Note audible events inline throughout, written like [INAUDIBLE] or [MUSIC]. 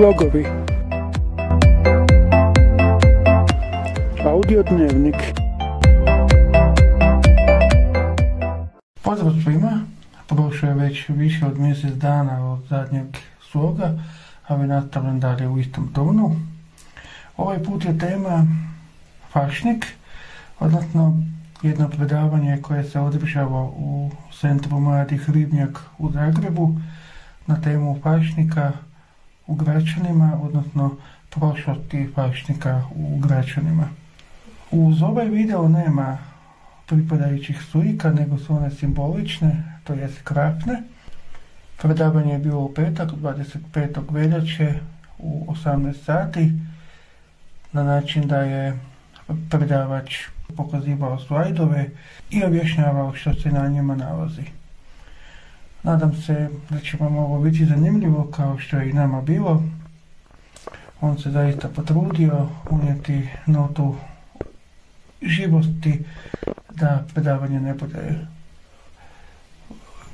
Slogovi Audio dnevnik. Pozdrav svima, prošlo je već više od mjesec dana od zadnjeg sloga, vi nastavljam dalje u istom tonu. Ovaj put je tema fašnik, odnosno jedno predavanje koje se održava u Centru mladih Ribnjak u Zagrebu na temu fašnika u Gračanima, odnosno prošlosti fašnika u Gračanima. Uz ovaj video nema pripadajućih slika, nego su one simbolične, to jest krapne. Predavanje je bilo u petak, 25. veljače u 18 sati, na način da je predavač pokazivao slajdove i objašnjavao što se na njima nalazi. Nadam se da će vam ovo biti zanimljivo kao što je i nama bilo. On se zaista potrudio unijeti notu živosti da predavanje ne bude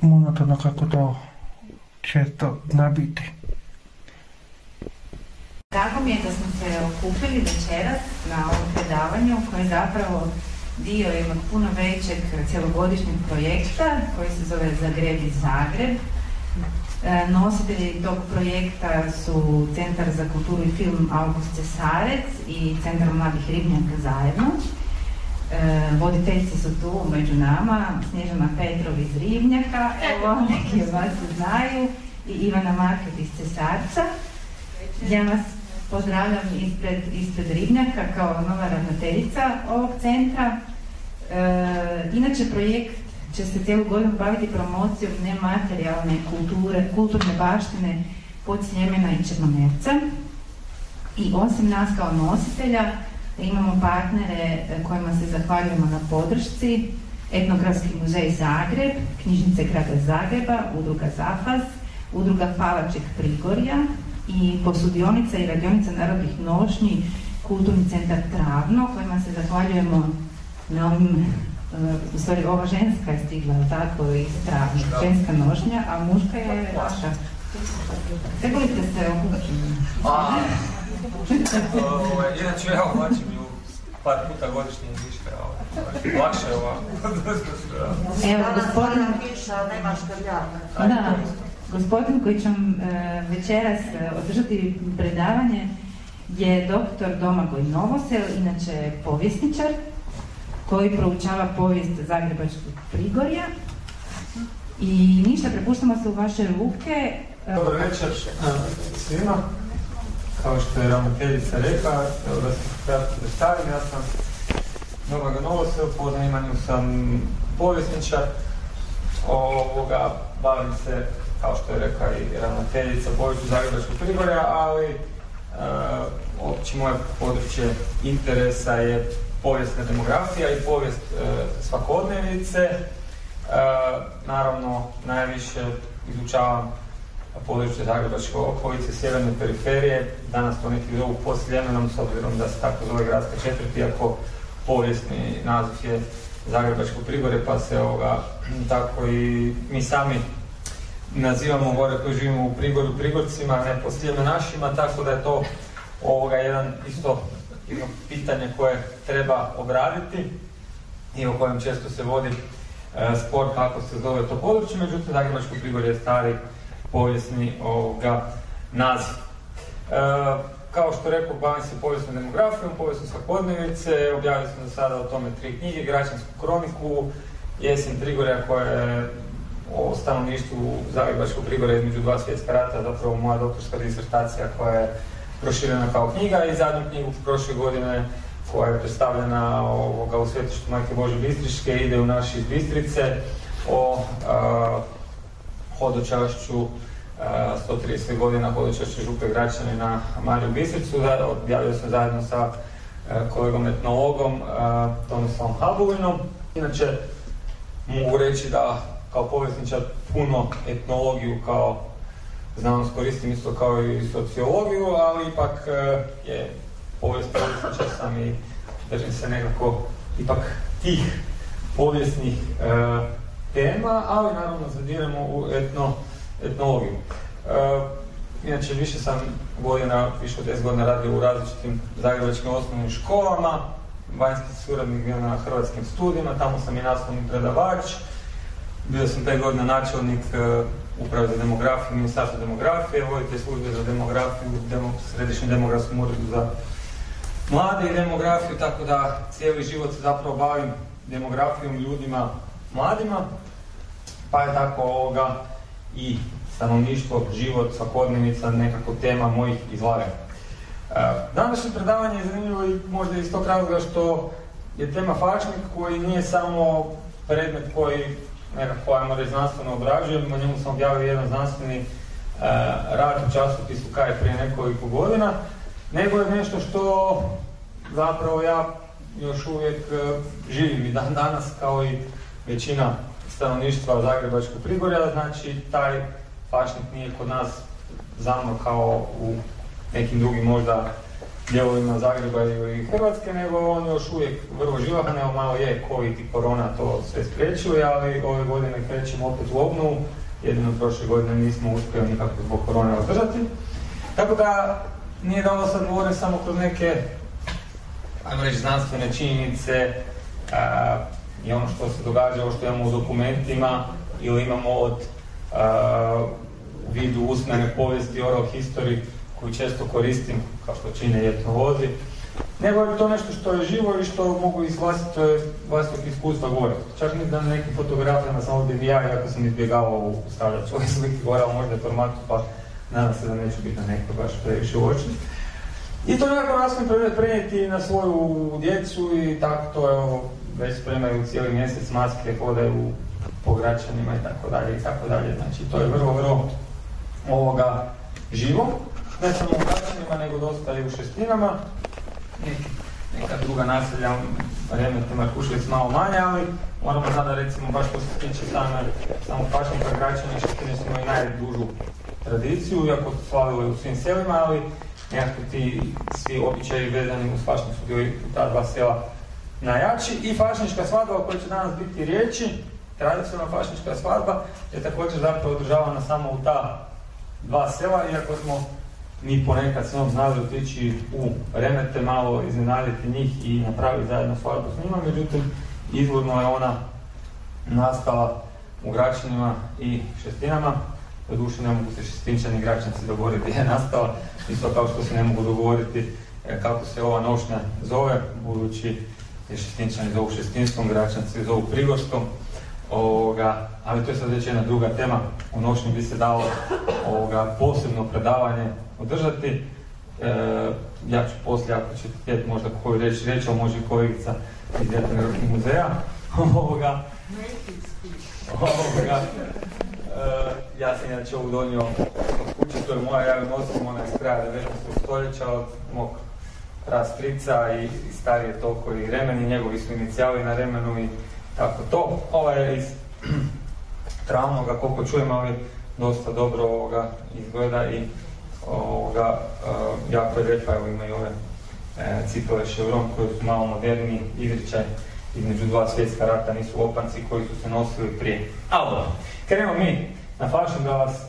monotono kako to često zna biti. Tako mi je da smo se okupili večeras na ovom predavanju koje je zapravo dio jednog puno većeg cjelogodišnjeg projekta koji se zove Zagreb i Zagreb. E, nositelji tog projekta su Centar za kulturu i film August Cesarec i Centar mladih ribnjaka zajedno. E, voditeljci su tu među nama, Snježana Petrov iz Ribnjaka, ovo neki vas znaju, i Ivana Market iz Cesarca. Ja vas pozdravljam ispred, ispred Ribnjaka kao nova ravnateljica ovog centra. E, inače projekt će se cijelu godinu baviti promocijom nematerijalne kulture, kulturne baštine pod Sljemena i Črnomerca. I osim nas kao nositelja, imamo partnere kojima se zahvaljujemo na podršci, Etnografski muzej Zagreb, Knjižnice grada Zagreba, Udruga Zafaz, Udruga Palaček Prigorja, i posudionica i radionica narodnih nošnji, kulturni centar Travno, kojima se zahvaljujemo na ovim, uh, u stvari ova ženska je stigla, tako, iz Travno, ženska nošnja, a muška je vaša. Trebali ste se okući? Ovaj, inače ja oblačim ju par puta godišnje više, ovaj, lakše je ovako. Evo, gospodin... nema Da, Gospodin koji će e, večeras e, održati predavanje je doktor Domagoj Novosel, inače povjesničar, koji proučava povijest Zagrebačkog Prigorja. I ništa, prepuštamo se u vaše ruke. Dobar večer svima. Kao što je ravnateljica rekla, evo da se kratko predstavim, ja sam Domagoj Novosel, po zanimanju sam povjesničar, ovoga, bavim se kao što je rekla i ravnateljica povijesti Zagrebačkog Prigorja, ali e, opće moje područje interesa je povijesna demografija i povijest e, svakodnevice. E, naravno, najviše izučavam područje Zagrebačke okolice, sjeverne periferije. Danas to neki zovu posljemenom, s obzirom da se tako zove gradska četvrti, iako povijesni naziv je Zagrebačko Prigore, pa se ovoga, tako i mi sami nazivamo gore koji živimo u Prigoru Prigorcima, ne po našima, tako da je to ovoga jedan isto jedno pitanje koje treba obraditi i o kojem često se vodi e, spor kako se zove to područje, međutim Zagrebačko Prigorje je stari povijesni ovoga naziv. E, kao što rekao, bavim se povijesnom demografijom, povijesnom svakodnevice, objavio sam do sada o tome tri knjige, Gračansku kroniku, Jesen Prigorja koja je o stanovništvu Zagrebačkog prigora između dva svjetska rata, zapravo moja doktorska disertacija koja je proširena kao knjiga i zadnju knjigu prošle godine koja je predstavljena ovoga, u svetištu Majke Bože Bistriške, ide u naši iz Bistrice o hodočašću 130 godina hodočašću Župe Gračane na Mariju Bistricu. Objavio sam zajedno sa kolegom etnologom Tomislavom Habulinom. Inače, mogu reći da kao povjesničar puno etnologiju kao znanost koristim isto kao i sociologiju, ali ipak e, je povijest povjesničar sam i držim se nekako ipak tih povijesnih e, tema, ali naravno zadiremo u etno, etnologiju. E, inače više sam godina, više od 10 godina radio u različitim zagrebačkim osnovnim školama, vanjski suradnik bio na hrvatskim studijima, tamo sam i nastavni predavač, bio sam 5 godina načelnik uh, uprave za demografiju, ministarstvo demografije, voditelj službe za demografiju, demo, središnjem demografskom uredu za mlade i demografiju, tako da cijeli život se zapravo bavim demografijom ljudima mladima, pa je tako ovoga i stanovništvo, život, svakodnevnica, nekako tema mojih izlaganja. E, današnje predavanje je zanimljivo i možda iz tog razloga što je tema fačnik koji nije samo predmet koji nekako, ajmo reći, znanstveno obrađujem, o njemu sam objavio jedan znanstveni e, rad u časopisu kaj prije nekoliko godina, nego je nešto što zapravo ja još uvijek e, živim i dan danas kao i većina stanovništva Zagrebačkog prigorja, znači taj fašnik nije kod nas zamro kao u nekim drugim možda dijelovima Zagreba i Hrvatske, nego on još uvijek vrlo živahan, evo malo je COVID i korona to sve spriječuje, ali ove godine krećemo opet u obnovu, jedino prošle godine nismo uspjeli nikako zbog korone održati. Tako da nije da ovo sad govorim samo kroz neke, ajmo reći, znanstvene činjenice i ono što se događa, ovo što imamo u dokumentima ili imamo od a, vidu usmene povijesti, oral history, koju često koristim, kao što čine jetnovozi, nego je to nešto što je živo i što mogu iz vlastitog iskustva govoriti. Čak mislim da na nekim fotografijama sam ovdje ja, iako sam izbjegavao stavljati svoje [LAUGHS] slike gore, ali možda je formatu, pa nadam se da neću biti na neko baš previše uočen. I to nekako nastojim prenijeti na svoju djecu i tako to evo, već spremaju cijeli mjesec maske, hodaju po građanima i tako dalje i tako dalje. Znači to je vrlo, vrlo ovoga živo ne samo u Gačanima, nego dosta i u Šestinama. Neka druga naselja, Remete, Markuševic malo manje, ali moramo sada recimo baš što se tiče same, samo pašnjaka Gračani i Šestine su imali najdužu tradiciju, iako su slavili u svim selima, ali nekako ti svi običaji vezani uz fašnik su bili u ta dva sela najjači. I fašnička svadba o kojoj će danas biti riječi, tradicionalna fašnička svadba, je također zapravo održavana samo u ta dva sela, iako smo mi ponekad s njom znali otići u remete, malo iznenaditi njih i napraviti zajedno svadbu s njima, međutim izvorno je ona nastala u Gračanima i Šestinama. Doduše ne mogu se šestinčani Gračanci dogovoriti gdje [LAUGHS] je nastala, isto kao što se ne mogu dogovoriti e, kako se ova nošnja zove, budući je šestinčani zovu šestinskom, Gračanci zovu prigorskom. Ovoga, ali to je sad već jedna druga tema. U nošnji bi se dalo ovoga, posebno predavanje održati. E, ja ću poslije, ako ćete htjeti možda koju reći, reći, ali može kolegica iz Etnografskih muzeja. [LAUGHS] ovoga, ovoga, e, ja sam inače ovu donio od kuće, to je moja, ja ju nosim, ona je s kraja 19. stoljeća od mog rastrica i, i starije toliko i remeni, njegovi su inicijali na remenu i tako to. Ova je iz [CLEARS THROAT] travnoga, koliko čujem, ali dosta dobro ovoga izgleda i ovoga, uh, jako je lijepa, evo ima i ove e, cipele Chevron koje su malo moderni izričaj između dva svjetska rata, nisu opanci koji su se nosili prije. Ali, krenemo mi na fashion da vas e,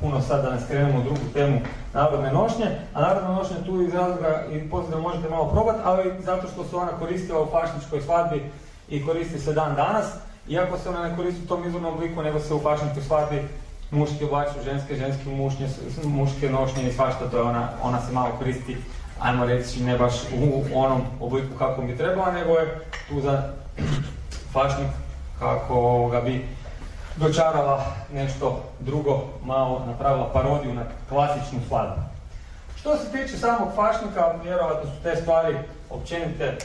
puno sad da nas krenemo u drugu temu narodne nošnje, a narodna nošnja tu iz razloga i pozdrav možete malo probati, ali zato što se ona koristila u fašničkoj svadbi i koristi se dan danas, iako se ona ne koristi u tom izvornom obliku, nego se u fašničkoj svadbi muški oblaču ženske, ženske mušnje, muške nošnje i svašta, to je ona, ona se malo koristi, ajmo reći, ne baš u onom obliku kako bi trebala, nego je tu za fašnik kako ga bi dočarala nešto drugo, malo napravila parodiju na klasičnu svadbu. Što se tiče samog fašnika, vjerojatno su te stvari općenite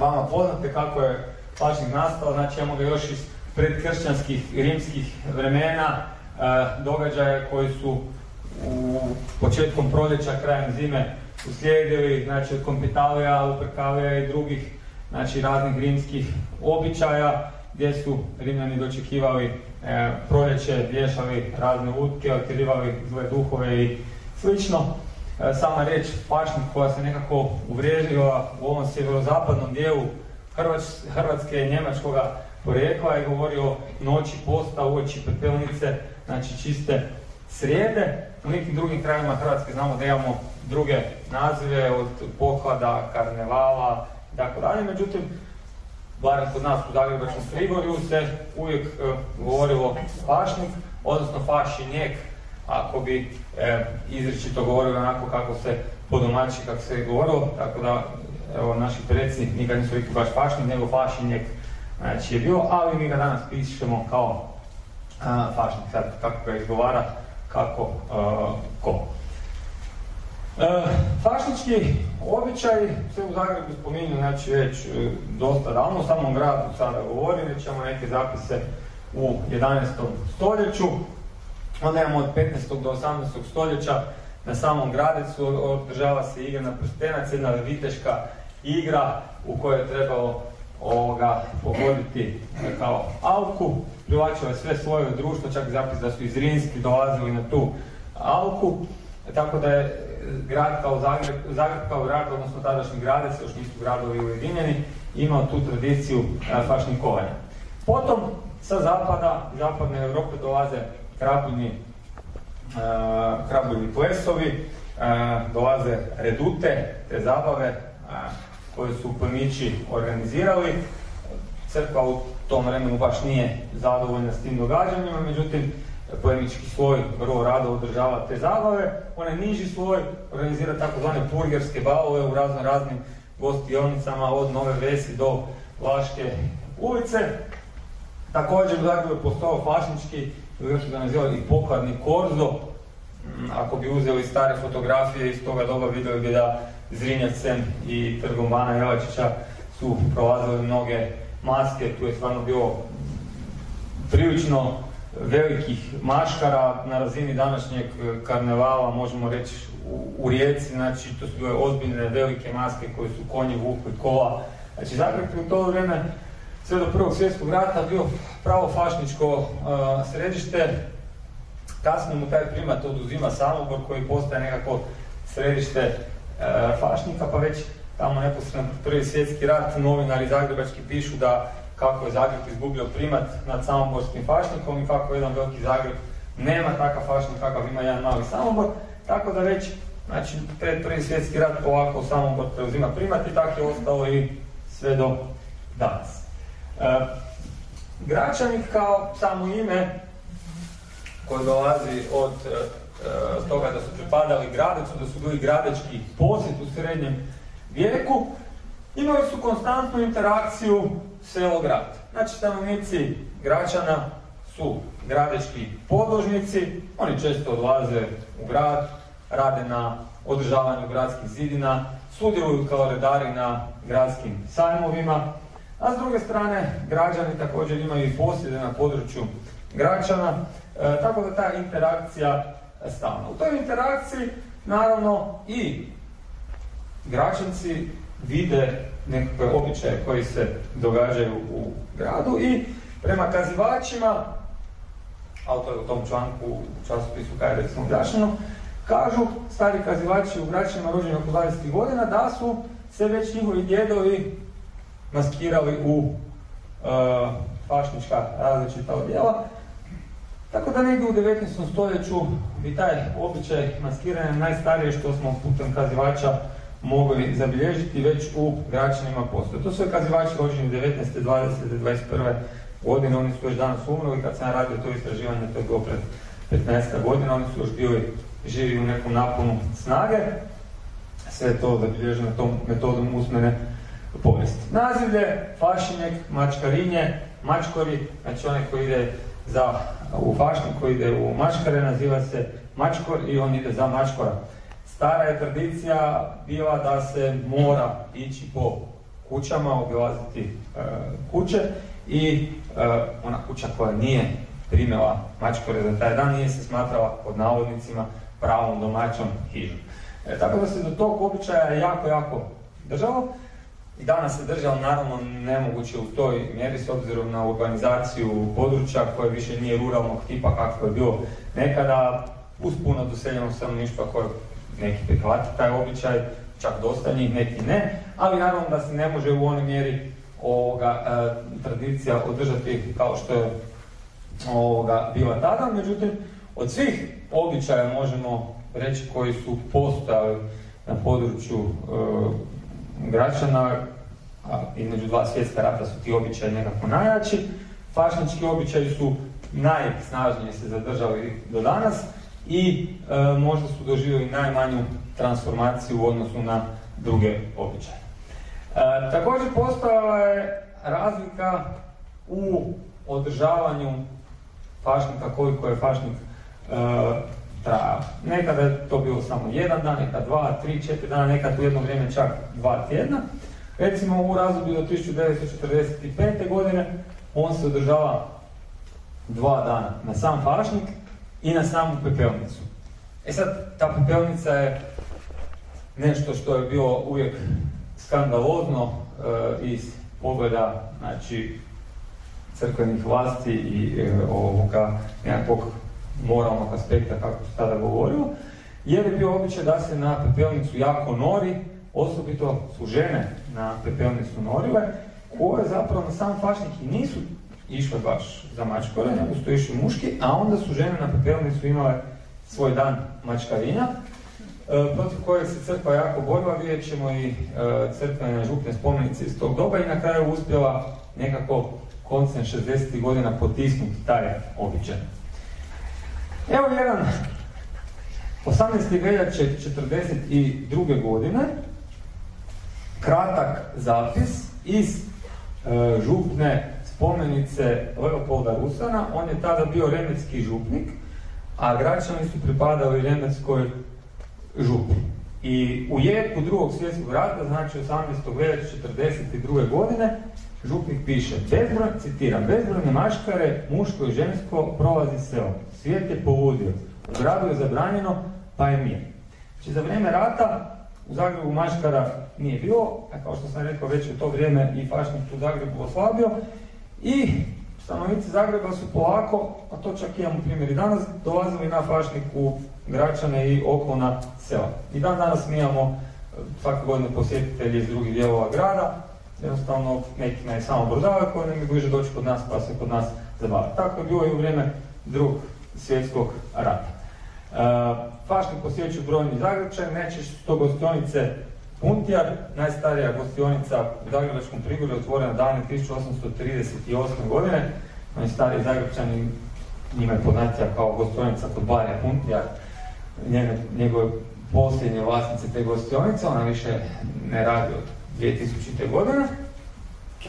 vama poznate kako je fašnik nastao, znači imamo ga još iz predkršćanskih rimskih vremena, E, događaje koji su u početkom proljeća, krajem zime uslijedili, znači od Kompitalija, Luperkalija i drugih znači raznih rimskih običaja gdje su Rimljani dočekivali e, proljeće, vješali razne utke, otkrivali zle duhove i slično. E, sama riječ pašnik koja se nekako uvriježila u ovom sjeverozapadnom dijelu Hrvatske i njemačkoga porijekla i govori o noći posta, uoči pepelnice, znači čiste srijede. U nekim drugim krajima Hrvatske znamo da imamo druge nazive od poklada, karnevala i tako dalje. Međutim, barem kod nas u Zagrebačkom Prigorju se uvijek e, govorilo fašnik, odnosno fašinjek, ako bi e, izričito govorili onako kako se po domaći, kako se govorilo, tako da evo, naši predsjednik nikad nisu rekli baš fašnik, nego fašinjek znači, je bilo, ali mi ga danas pišemo kao a, fašnik, sad kako ga izgovara, kako ko. E, fašnički običaj se u Zagrebu spominju znači već e, dosta davno, u samom gradu sada govorim, već neke zapise u 11. stoljeću, onda imamo od 15. do 18. stoljeća na samom gradecu održava se igra na prstenac, jedna viteška igra u kojoj je trebalo ovoga pogoditi kao alku, privlačilo je sve svoje društvo, čak zapis da su iz Rinski dolazili na tu alku, tako da je grad kao Zagreb, Zagreb kao grad, odnosno tadašnji gradec, još nisu gradovi ujedinjeni, imao tu tradiciju fašnikovanja. Potom sa zapada, zapadne Europe dolaze krabulji, krabulji plesovi, dolaze redute, te zabave koje su plemići organizirali. Crkva u tom vremenu baš nije zadovoljna s tim događanjima, međutim, plemički sloj vrlo rado održava te zabave. Onaj niži sloj organizira takozvane purgerske balove u razno raznim gostionicama od Nove Vesi do Vlaške ulice. Također u Zagrebu je postao fašnički, još ga i pokladni korzo. Ako bi uzeli stare fotografije iz toga doba vidjeli bi da Zrinjacem i trgom Bana Jelačića su prolazili mnoge maske, tu je stvarno bilo prilično velikih maškara na razini današnjeg karnevala, možemo reći u, Rijeci, znači to su bile ozbiljne velike maske koje su konji vukli kola. Znači Zagreb u to vrijeme sve do prvog svjetskog rata bio pravo fašničko središte. Kasnije mu taj primat oduzima Samobor koji postaje nekako središte E, fašnika, pa već tamo neposredno prvi svjetski rat novinari zagrebački pišu da kako je Zagreb izgubio primat nad samoborskim fašnikom i kako jedan veliki Zagreb nema takav fašnik kakav ima jedan mali samobor, tako da već znači, pred prvi svjetski rat polako samobor preuzima primat i tako je ostalo i sve do danas. E, Gračanik kao samo ime koje dolazi od e, E, toga da su pripadali gradecu, da su bili gradečki posjet u srednjem vijeku, imali su konstantnu interakciju selo-grad. Znači, stanovnici Gračana su gradečki podložnici, oni često odlaze u grad, rade na održavanju gradskih zidina, sudjeluju kao redari na gradskim sajmovima, a s druge strane građani također imaju i posjede na području Gračana, e, tako da ta interakcija stalno. U toj interakciji, naravno, i građanci vide nekakve običaje koji se događaju u gradu i prema kazivačima, autor u tom članku u časopisu kada je recimo kažu stari kazivači u Gračanima rođeni oko 20. godina da su se već njihovi djedovi maskirali u uh, fašnička različita odjela tako da negdje u 19. stoljeću bi taj običaj maskiranja najstarije što smo putem kazivača mogli zabilježiti već u građanima postoje. To su kazivači rođeni 19. 20. 21. godine, oni su još danas umrli, kad sam radio to istraživanje, to je bilo pred 15. godina, oni su još bili živi u nekom naponu snage. Sve to zabilježeno tom metodom usmene povijesti. Nazivlje, fašinjek, mačkarinje, mačkori, znači onaj koji ide za u fašnik koji ide u mačkare, naziva se mačkor i on ide za mačkora. Stara je tradicija bila da se mora ići po kućama, obilaziti e, kuće i e, ona kuća koja nije primjela mačkore za taj dan nije se smatrala pod navodnicima pravom domaćom hižom. E, tako da se do tog običaja jako, jako držalo. I danas se država naravno nemoguće u toj mjeri s obzirom na urbanizaciju područja koje više nije ruralnog tipa kako je bilo nekada. Uz puno doseljenog stanovništva koje neki prihvati taj običaj, čak dosta njih, neki ne, ali naravno da se ne može u onoj mjeri ovoga, e, tradicija održati kao što je ovoga, bila tada, međutim od svih običaja možemo reći koji su postojali na području e, Gračana, a između dva svjetska rata su ti običaji nekako najjači. Fašnički običaji su najsnažnije se zadržali do danas i e, možda su doživjeli najmanju transformaciju u odnosu na druge običaje. E, također postojala je razlika u održavanju fašnika, koliko je fašnik e, trajao. Nekada je to bilo samo jedan dan, nekad dva, tri, četiri dana, nekad u jedno vrijeme čak dva tjedna. Recimo u razdoblju do 1945. godine on se održava dva dana na sam fašnik i na samu pepelnicu. E sad, ta pepelnica je nešto što je bilo uvijek skandalozno e, iz pogleda znači, crkvenih vlasti i e, ovoga nekakvog moralnog aspekta, kako se tada govorilo, jer je bio običaj da se na pepelnicu jako nori, osobito su žene na pepelnicu norile, koje zapravo na sam fašnik i nisu išle baš za mačkore, nego su išli muški, a onda su žene na pepelnicu imale svoj dan mačkarinja, e, protiv kojeg se crkva jako borila, vidjet ćemo i e, crkvene župne spomenice iz tog doba i na kraju uspjela nekako koncem 60. godina potisnuti taj običaj. Evo jedan 18. veljače 42. godine kratak zapis iz e, župne spomenice Leopolda Rusana. On je tada bio remetski župnik, a građani su pripadali remetskoj župi. I u jeku drugog svjetskog rata, znači 18. veljače 42. godine, župnik piše, bezbroj, citiram, bezbrojne maškare, muško i žensko, prolazi selo. Svijet je poludio. U gradu je zabranjeno, pa je mir. Znači, za vrijeme rata u Zagrebu maškara nije bilo, a kao što sam rekao već u to vrijeme i fašnik u Zagrebu oslabio i stanovnici Zagreba su polako, a to čak imamo primjer i danas, dolazili na fašnik u Gračane i okolna sela. I dan danas mi imamo svake godine posjetitelji iz drugih dijelova grada, jednostavno nekima je samo brodave koji nam je bliže doći kod nas pa se kod nas zabavati. Tako je bilo i u vrijeme drugog svjetskog rata. E, Fašnik posjećuju brojni Zagrebčani, neće su to gostionice Puntjar, najstarija gostionica u Zagrebačkom prigorju, otvorena davne 1838. godine. Oni stari Zagrebčani, njima je poznacija kao gostionica kod Barja Puntjar, njegove posljednje vlasnice te gostionice, ona više ne radi od 2000. godine.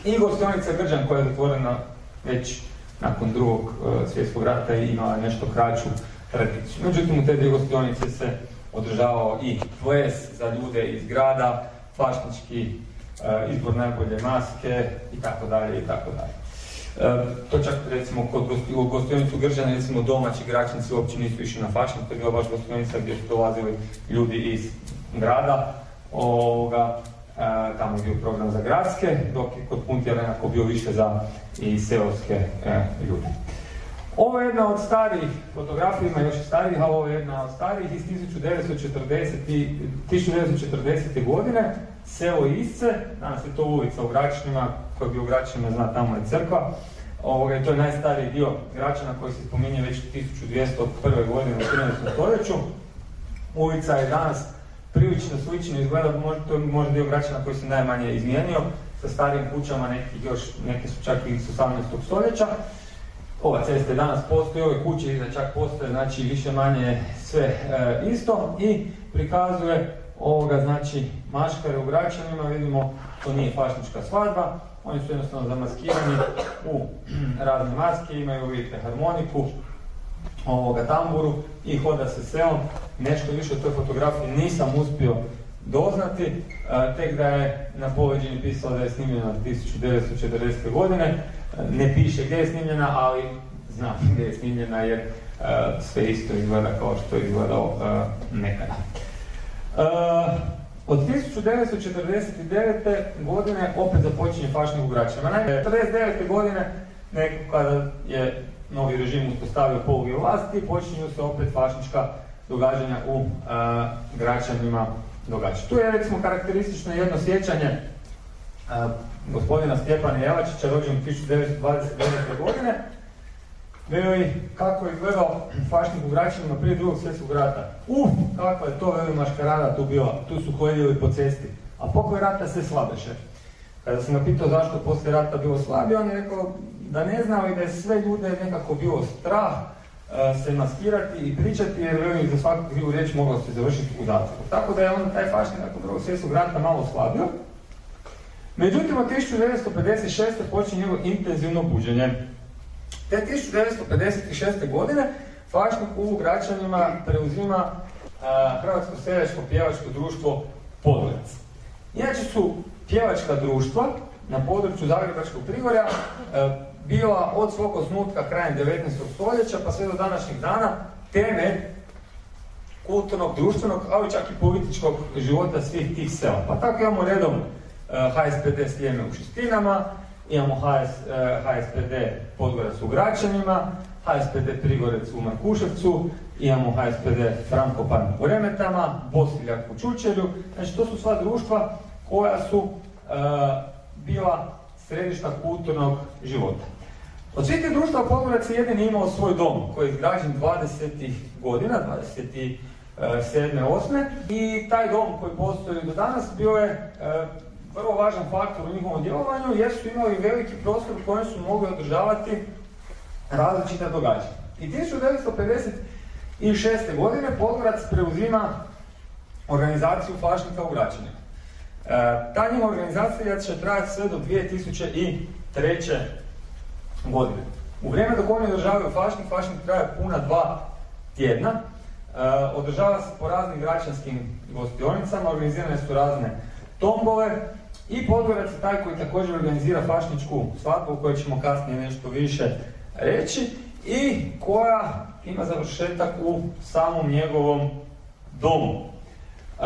I gostionica Grđan koja je otvorena već nakon drugog e, svjetskog rata i imala nešto kraću tradiciju. Međutim, u te dvije gostionice se održavao i ples za ljude iz grada, fašnički e, izbor najbolje maske i tako dalje i tako dalje. E, to čak recimo kod gostionicu Gržana recimo domaći gračnici uopće nisu išli na fašnik, to je bila baš gostionica gdje su dolazili ljudi iz grada, ovoga, tamo bio program za gradske, dok je kod Puntjera nekako bio više za i seoske ljude. Ovo je jedna od starijih fotografija, ima još starijih, ali ovo je jedna od starijih iz 1940. 1940. godine, selo Isce, danas je to ulica u Gračanima, koji je bio u Gračanima, zna tamo je crkva. Ovoga, to je najstariji dio Gračana koji se spominje već 1201. godine u 13. stoljeću. Ulica je danas prilično slično izgleda, to je možda dio Gračana koji se najmanje izmijenio, sa starijim kućama, neki još, neke su čak iz 18. stoljeća. Ova cesta danas postoji, ove kuće iza čak postoje, znači više manje sve e, isto. I prikazuje ovoga, znači maškare u Gračanima, vidimo to nije fašnička svadba, oni su jednostavno zamaskirani u [CLEARS THROAT] razne maske, imaju vidite harmoniku, ovoga tamburu i hoda se selom. Nešto više o toj fotografiji nisam uspio doznati, e, tek da je na poveđenju pisalo da je snimljena 1940. godine, ne piše gdje je snimljena, ali znam gdje je snimljena jer uh, sve isto izgleda kao što je izgledao nekada. Od 1949. godine opet započinje fašnik u Gračanima. Naime, 1949. godine, neko kada je novi režim uspostavio poluge vlasti, počinju se opet fašnička događanja u uh, Gračanima događati. Tu je recimo karakteristično jedno sjećanje uh, gospodina Stjepana Jelačića, rođen 1929. godine, veli kako je gledao fašnik u Gračanima prije drugog svjetskog rata. Uf, kakva je to veli maškarada tu bila, tu su hodili po cesti. A pokoj rata sve slabeše. Kada sam ga pitao zašto poslije rata bilo slabije, on je rekao da ne znao i da je sve ljude nekako bilo strah e, se maskirati i pričati jer veli za svaku krivu riječ moglo se završiti u zatvoru. Tako da je onda taj fašnik nakon drugog svjetskog rata malo slabio. Međutim, od 1956. počinje njegovo intenzivno buđenje. Te 1956. godine Fašnik u Gračanima preuzima Hrvatsko seljačko pjevačko društvo Podlevac. Inače su pjevačka društva na području Zagrebačkog Prigorja bila od svog osnutka krajem 19. stoljeća pa sve do današnjih dana teme kulturnog, društvenog, ali čak i političkog života svih tih sela. Pa tako imamo redom HSPD Slijeme u Šestinama, imamo HS, HSPD Podgorac u Gračanima, HSPD Prigorec u Markuševcu, imamo HSPD Frankopan u Remetama, Bosiljak u Čučerju, znači to su sva društva koja su bila središta kulturnog života. Od svih tih društva Podgorac je jedini imao svoj dom koji je izgrađen 20. godina, 27. 8. I taj dom koji postoji do danas bio je vrlo važan faktor u njihovom djelovanju jer su imali veliki prostor u kojem su mogli održavati različite događanja. I 1956. godine Podgorac preuzima organizaciju Fašnika u Gračanima. E, ta njihova organizacija će trajati sve do 2003. godine. U vrijeme dok oni održavaju Fašnik, Fašnik traje puna dva tjedna. E, održava se po raznim gračanskim gostionicama, organizirane su razne tombove, i Podgorac je taj koji također organizira fašničku svadbu, o kojoj ćemo kasnije nešto više reći, i koja ima završetak u samom njegovom domu. E,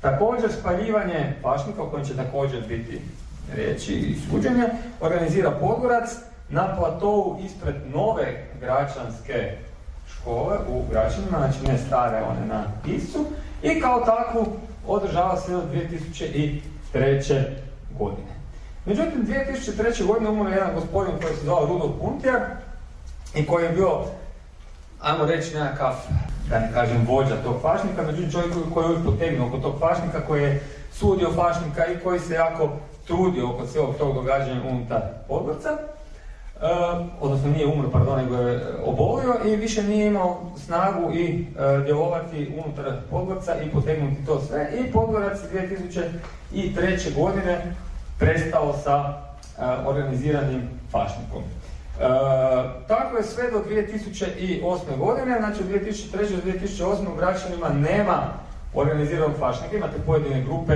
također spaljivanje fašnika, o kojem će također biti riječi i suđenje, organizira Podgorac na platovu ispred nove gračanske škole u Gračanima, znači ne stare one na Isu, i kao takvu održava se od 2000 2003. godine. Međutim, 2003. godine umro jedan gospodin koji se zvao Rudolf Puntijar i koji je bio, ajmo reći, nekakav, da ne kažem, vođa tog fašnika, međutim čovjek koji je uvijek potegnuo oko tog fašnika, koji je sudio fašnika i koji se jako trudio oko cijelog tog događanja unutar Podgorca. E, odnosno nije umro, pardon, nego je obolio i više nije imao snagu i e, djelovati unutar Podgorca i potegnuti to sve. I Podgorac 2003. godine prestao sa e, organiziranim fašnikom. tako je sve do 2008. godine, znači od 2003. do 2008. u Gračanima nema organiziranog fašnika, imate pojedine grupe,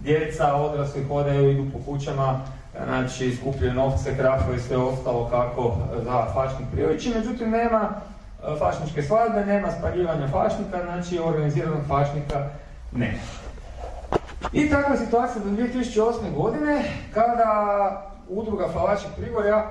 djeca, odrasli hodaju, idu po kućama, znači skupljaju novce, krafove i sve ostalo kako za fašnik priliči, međutim nema e, fašničke svadbe, nema spaljivanja fašnika, znači organiziranog fašnika nema. I takva je situacija do 2008. godine kada udruga Falačih Prigorja,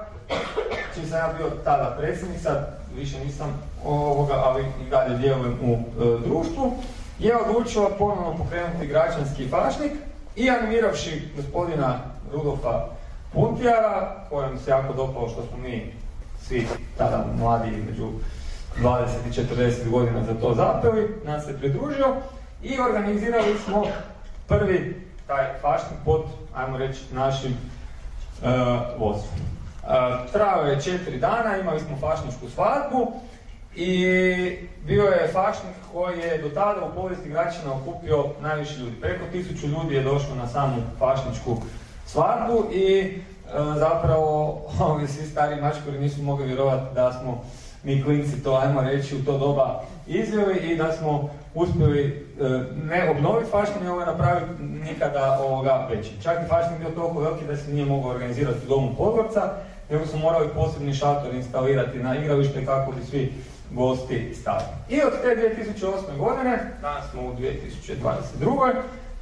čiji sam ja bio tada predsjednik, sad više nisam ovoga, ali i dalje djelujem u e, društvu, je odlučila ponovno pokrenuti građanski fašnik i animiravši gospodina Rudolfa Puntijara, kojem se jako dopalo što smo mi svi tada mladi među 20 i 40 godina za to zapeli, nam se pridružio i organizirali smo prvi taj fašnik pod, ajmo reći, našim uh, vodstvom. Uh, trajao je četiri dana, imali smo fašničku svadbu i bio je fašnik koji je do tada u povijesti Gračina okupio najviše ljudi. Preko tisuću ljudi je došlo na samu fašničku svadbu i e, zapravo [LAUGHS] ovi svi stari mačkori nisu mogli vjerovati da smo mi klinci to, ajmo reći, u to doba izveli i da smo uspjeli e, ne obnoviti faštin, nego napraviti nikada ovoga veći. Čak i faštin bio toliko veliki da se nije mogao organizirati u domu Podgorca, nego smo morali posebni šator instalirati na igralište kako bi svi gosti stavili. I od te 2008. godine, danas smo u 2022.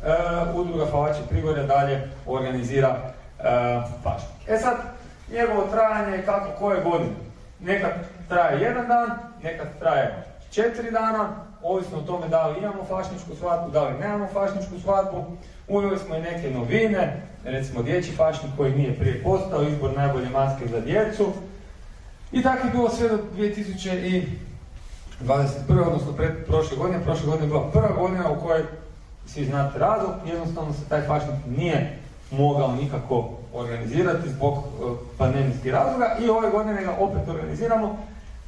Uh, udruga Falači Prigorja dalje organizira uh, E sad, njegovo trajanje je kako koje godine. Nekad traje jedan dan, nekad traje četiri dana, ovisno o tome da li imamo fašničku svadbu, da li nemamo fašničku svadbu. Uveli smo i neke novine, recimo dječji fašnik koji nije prije postao, izbor najbolje maske za djecu. I tako je bilo sve do 2021. odnosno pred prošle godine. Prošle godine je bila prva godina u kojoj svi znate razlog, jednostavno se taj fašnik nije mogao nikako organizirati zbog e, pandemijskih razloga i ove godine ga opet organiziramo,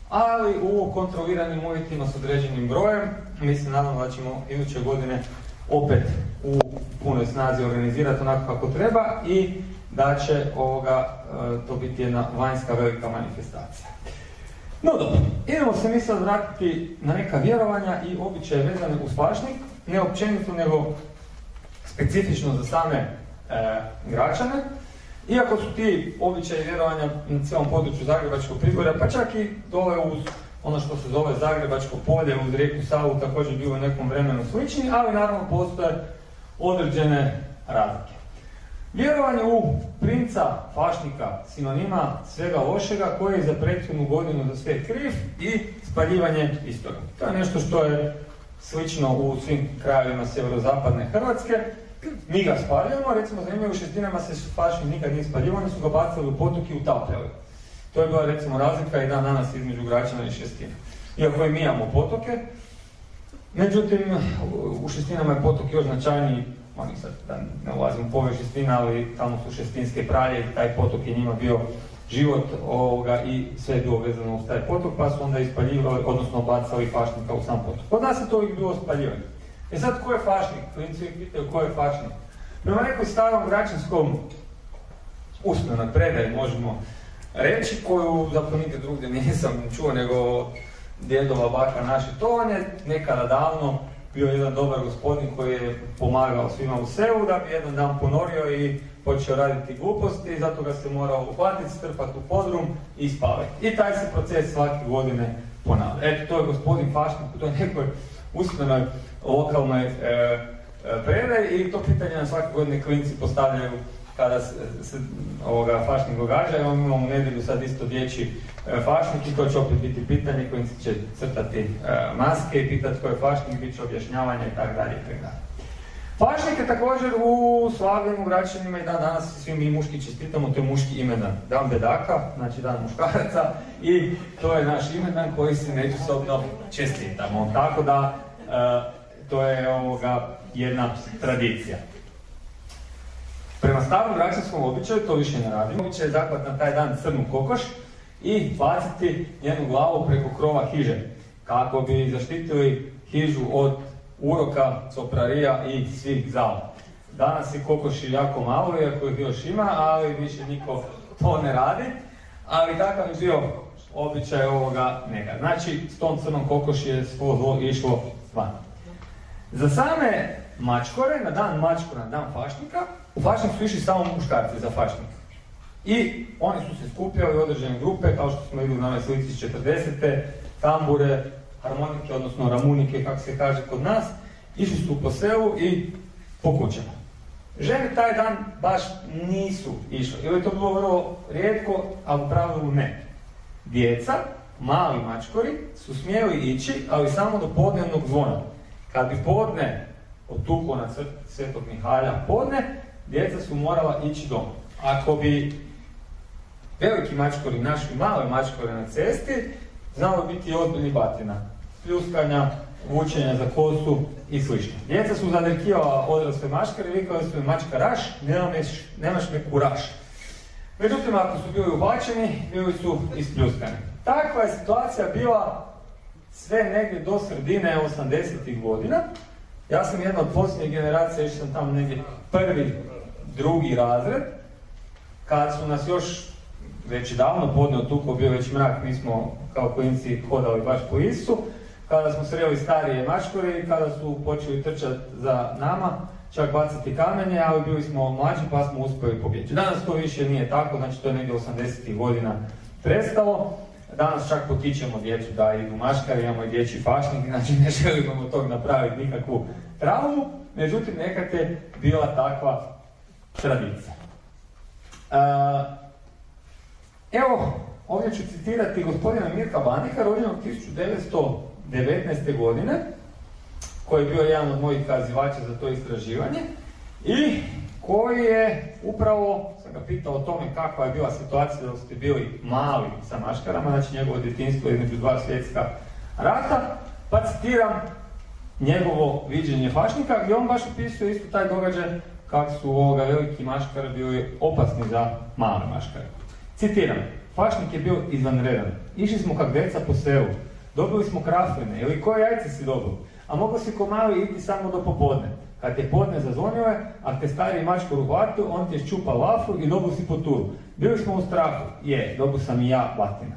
ali u kontroliranim uvjetima s određenim brojem. Mi se nadamo da ćemo iduće godine opet u punoj snazi organizirati onako kako treba i da će ovoga, to biti jedna vanjska velika manifestacija. No dobro, idemo se mi sad vratiti na neka vjerovanja i običaje vezane uz fašnik, ne općenito nego specifično za same e, građane. Iako su ti običaji vjerovanja na cijelom području Zagrebačkog prigorja, pa čak i dole uz ono što se zove Zagrebačko polje uz rijeku Savu također bilo u nekom vremenu slični, ali naravno postoje određene razlike. Vjerovanje u princa, fašnika, sinonima svega lošega koji je za prethodnu godinu za sve kriv i spaljivanje istoga. To je nešto što je slično u svim krajevima sjeverozapadne Hrvatske. Mi ga spaljujemo, recimo za u šestinama se fašnik nikad nije spaljivao, oni su ga bacali u potok i utapljali. To je bila recimo razlika i dan danas između Gračana i Šestina. Iako i mi imamo potoke, međutim u Šestinama je potok još značajniji, oni sad da ne ulazim u povijest Šestina, ali tamo su Šestinske pralje taj potok je njima bio život ovoga, i sve je bilo vezano uz taj potok, pa su onda ispaljivali, odnosno bacali fašnika u sam potok. Kod nas je to uvijek bilo spaljivanje. E sad, ko je fašnik? Klinci uvijek pitaju ko je fašnik. Prema nekoj starom gračanskom usmenoj predaji možemo reći koju zapravo nikad drugdje nisam čuo nego djedova baka naše. To on je nekada davno bio jedan dobar gospodin koji je pomagao svima u selu da bi jedan dan ponorio i počeo raditi gluposti i zato ga se morao uhvatiti, strpati u podrum i spavati. I taj se proces svake godine ponavlja. Eto, to je gospodin Fašnik u toj nekoj usmenoj lokalnoj e, e, i to pitanje na svake godine klinci postavljaju kada se, ovoga fašnik događa. Evo imamo u nedjelju sad isto dječji e, fašnik i to će opet biti pitanje kojim će crtati e, maske i pitati ko je fašnik, bit će objašnjavanje i tako dalje i Fašnik je također u slavljenim građanima i dan danas svi mi muški čestitamo, to je muški imendan. Dan bedaka, znači dan muškaraca i to je naš imendan koji se međusobno čestitamo. Tako da e, to je ovoga jedna tradicija. Prema starom građanskom običaju, to više ne radimo, običaj je na taj dan crnu kokoš i baciti njenu glavu preko krova hiže, kako bi zaštitili hižu od uroka, coprarija i svih zala. Danas je kokoši jako malo, iako ih još ima, ali više niko to ne radi. Ali takav je bio običaj ovoga neka. Znači, s tom crnom kokoši je svo zlo išlo van. Za same mačkore, na dan mačkora, na dan fašnika, u fašnik su išli samo muškarci za fašnik. I oni su se skupljali u određene grupe, kao što smo vidjeli na slici 40. tambure, harmonike, odnosno ramunike, kako se kaže kod nas, išli su po selu i po kućama. Žene taj dan baš nisu išle, ili je to bilo vrlo rijetko, a u pravilu ne. Djeca, mali mačkori, su smjeli ići, ali samo do podnevnog zvona. Kad bi podne otuklo na Svetog Mihalja podne, djeca su morala ići doma. Ako bi veliki mačkori našli male mačkore na cesti, znalo biti ozbiljni batina, pljuskanja, vučenja za kosu i sl. Djeca su zadrkivala odrasle mačkare i vikali su mačka raš, nemaš, nemaš me kuraš. Međutim, ako su bili ubačeni, bili su ispljuskani. Takva je situacija bila sve negdje do sredine 80. godina. Ja sam jedna od posljednjih generacija, išao sam tamo negdje prvi, drugi razred, kad su nas još već davno podneo tuko, bio već mrak, mi smo kao klinci hodali baš po Isu, kada smo sreli starije mačkori, kada su počeli trčati za nama, čak bacati kamenje, ali bili smo mlađi pa smo uspjeli pobjeći. Danas to više nije tako, znači to je negdje 80. godina prestalo. Danas čak potičemo djecu da idu maškari, imamo i dječji fašnik, [LAUGHS] znači ne želimo od tog napraviti nikakvu traumu, međutim nekad je bila takva tradicija. evo, ovdje ću citirati gospodina Mirka Banika, rođenog 1919. godine, koji je bio jedan od mojih kazivača za to istraživanje i koji je upravo, ga pitao o tome kakva je bila situacija dok ste bili mali sa maškarama, znači njegovo djetinstvo između dva svjetska rata, pa citiram njegovo viđenje fašnika gdje on baš opisuje isto taj događaj kako su ovoga veliki maškar bili opasni za male maškare. Citiram, fašnik je bio izvanredan. Išli smo kak deca po selu. Dobili smo krafline ili koje jajce si dobio. A mogu si ko mali iti samo do popodne. Kad te podne zazvonio je, a te stari mačku uhvatio, on ti je ščupa lafru i dobio si po turu. Bili smo u strahu. Je, dobio sam i ja batina.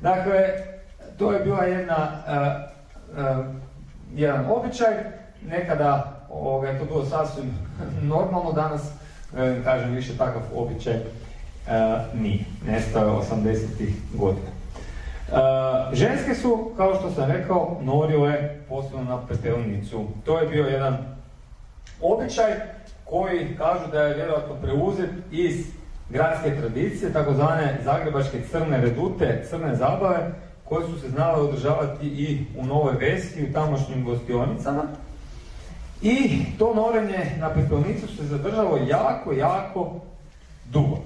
Dakle, to je bila jedna, uh, uh, jedan običaj. Nekada ovoga, je to bilo sasvim [LAUGHS] normalno, danas, kažem, više takav običaj uh, nije. Nestao je 80. godina. Uh, ženske su, kao što sam rekao, norile posebno na pepelnicu. To je bio jedan običaj koji kažu da je vjerojatno preuzet iz gradske tradicije, takozvane zagrebačke crne redute, crne zabave, koje su se znale održavati i u Novoj Vesi i u tamošnjim gostionicama. I to norenje na pepelnicu se zadržalo jako, jako dugo.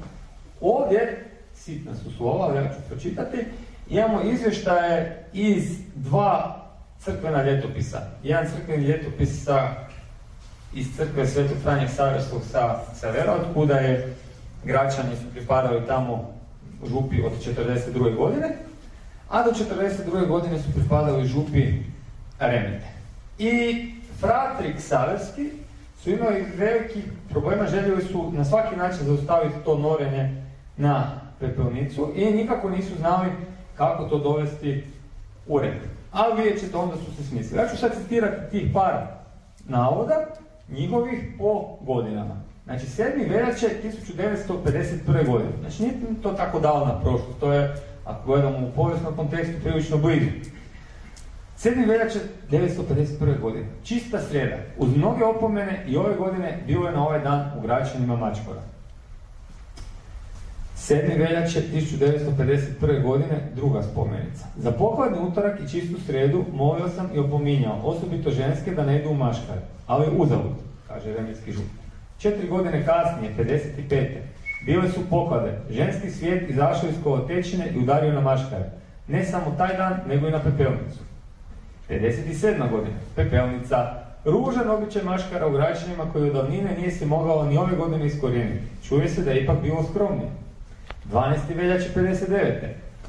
Ovdje, sitna su slova, ali ja ću pročitati, imamo izvještaje iz dva crkvena ljetopisa. Jedan crkveni ljetopis sa, iz crkve Svetog Franja Saverskog sa severa, od kuda je građani su pripadali tamo župi od 42. godine, a do 42. godine su pripadali župi Remete. I fratrik Saverski su imali veliki problema, željeli su na svaki način zaustaviti to norenje na pepelnicu i nikako nisu znali kako to dovesti u red. Ali vidjet ćete, onda su se smislili. Ja ću sad citirati tih par navoda, njihovih po godinama. Znači, 7. veljače 1951. godine. Znači, nije to tako davna prošlost, to je, ako gledamo u povijesnom kontekstu, prilično blizu. 7. veljače 1951. godine. Čista srijeda. Uz mnoge opomene i ove godine bilo je na ovaj dan u Gračanima Mačkora. 7. veljače 1951. godine druga spomenica. Za pokladni utorak i čistu srijedu molio sam i opominjao, osobito ženske, da ne idu u maškare, ali uzalud, kaže remitski žup. Četiri godine kasnije, 55. Bile su poklade. Ženski svijet izašao iz kolotečine i udario na maškare. Ne samo taj dan, nego i na pepelnicu. 57. godina. Pepelnica. Ružan običaj maškara u građanima koji od davnine nije se mogao ni ove godine iskorijeniti. Čuje se da je ipak bilo skromnije. 12. veljače 59.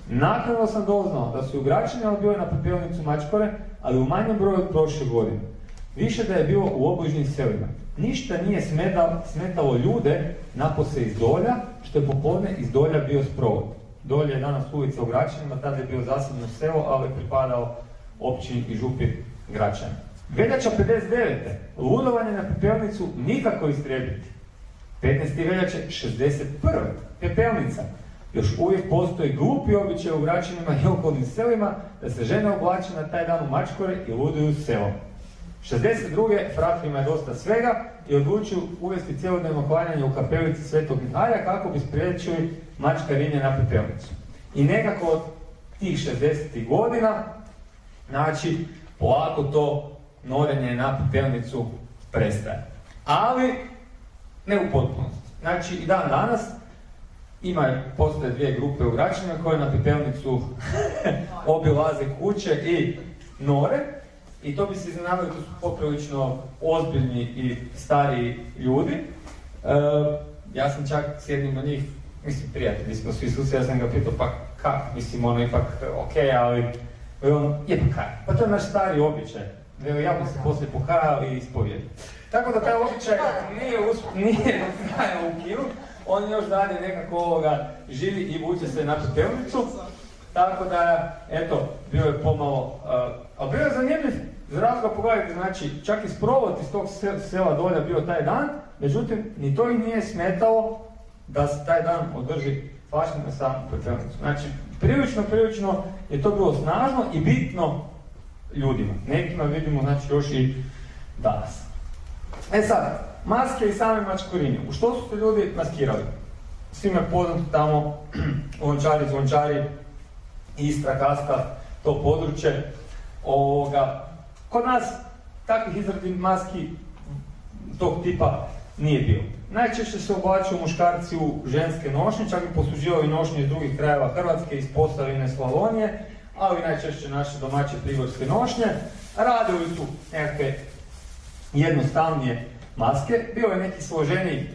Naknadno sam doznao da su u Gračanima bile na pepelnicu mačkore, ali u manjem broju od prošle godine. Više da je bilo u obližnjim selima. Ništa nije smetalo, smetalo ljude napose iz dolja, što je popodne iz dolja bio sprovod. Dolje je danas ulica u Gračanima, tada je bio zasebno selo, ali pripadao općini i župi Gračani. Veljača 59. Ludovanje na pepelnicu nikako istrebiti. 15. veljače 61. Pepelnica. Još uvijek postoji glupi običaj u Gračanima i okolnim selima da se žene oblače na taj dan u mačkore i luduju selom. 62. fratrima je dosta svega i odlučuju uvesti cijelodnevno klanjanje u kapelici Svetog Mihalja kako bi spriječili mačkarinje na pepelnicu. I nekako od tih 60. godina, znači, polako to norenje na pepelnicu prestaje. Ali, ne u potpunosti. Znači, i dan danas ima, postoje dvije grupe u Gračanima koje na pepelnicu [LAUGHS] obilaze kuće i nore, i to bi se iznenadili, to su poprilično ozbiljni i stariji ljudi. E, ja sam čak s jednim od njih, mislim prijatelji smo svi susjedi, ja sam ga pitao pa kak, mislim ono ipak ok, ali on, je pa kaj, pa to je naš stari običaj. Ja se poslije pokajao i ispovijed. Tako da taj običaj nije, nije [LAUGHS] ukinut, on još dalje nekako ovoga živi i vuče se na pepelnicu. Tako da, eto, bio je pomalo, uh, ali bio je zanimljiv, za razloga pogledajte, znači, čak i sprovod iz tog sela dolja bio taj dan, međutim, ni to ih nije smetalo da se taj dan održi fašnik na samu. Znači, prilično, prilično je to bilo snažno i bitno ljudima. Nekima vidimo, znači, još i danas. E sad, maske i same mačkorine. U što su se ljudi maskirali? Svima je poznato tamo, [CLEARS THROAT] lončari, zvončari, Istra, Kasta, to područje. Ovoga, kod nas takvih izradi maski tog tipa nije bilo. Najčešće se oblačuju muškarci u ženske nošnje, čak i posuđivaju nošnje iz drugih krajeva Hrvatske, iz Posavine, Slavonije, ali najčešće naše domaće prigorske nošnje. Radili su nekakve jednostavnije maske. Bio je neki složeniji,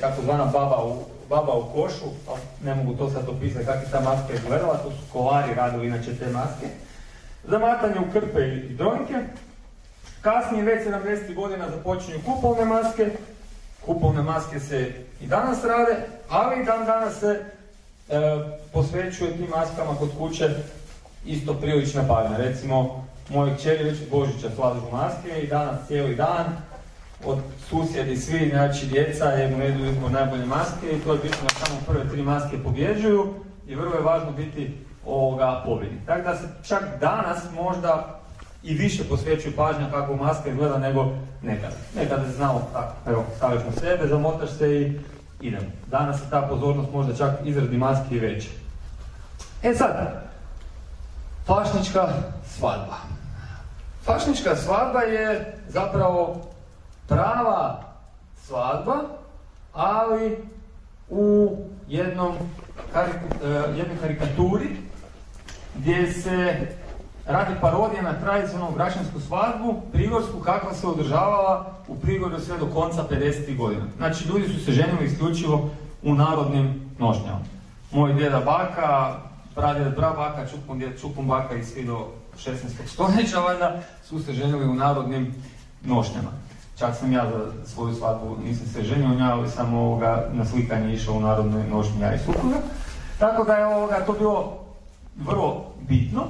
takozvana baba u, baba u košu, ali ne mogu to sad opisati kako je ta maska izgledala, to su kovari radili inače te maske. Zamatanje u krpe i dronke. Kasnije, već 70. godina, započinju kupovne maske. Kupovne maske se i danas rade, ali i dan danas se e, posvećuje tim maskama kod kuće isto prilična pažnja. Recimo, moje kćeri već Božića slažu maske i danas cijeli dan od susjedi svi, znači djeca, jednu nedu izbor najbolje maske i to je bitno da samo prve tri maske pobjeđuju i vrlo je važno biti ovoga pobjednik. Tako da se čak danas možda i više posvećuje pažnja kako maska izgleda nego nekada. Nekada se znalo tako, evo, staviš na sebe, zamotaš se i idemo. Danas je ta pozornost možda čak izradi maske i veće. E sad, fašnička svadba. Fašnička svadba je zapravo prava svadba, ali u jednom e, jednoj karikaturi gdje se radi parodija na tradicionalnu građansku svadbu, prigorsku kakva se održavala u Prigorju sve do konca 50. godina. Znači, ljudi su se ženili isključivo u narodnim nošnjama. Moj djeda baka, pradjed baka, čupun djed, čupun baka i svi do 16. stoljeća, valjda, su se ženili u narodnim nošnjama. Čak sam ja za svoju svadbu nisam se ženio nja, ali sam ovoga, na slikanje išao u narodnoj nošnji ja i supruga. Tako da je ovoga, to bilo vrlo bitno.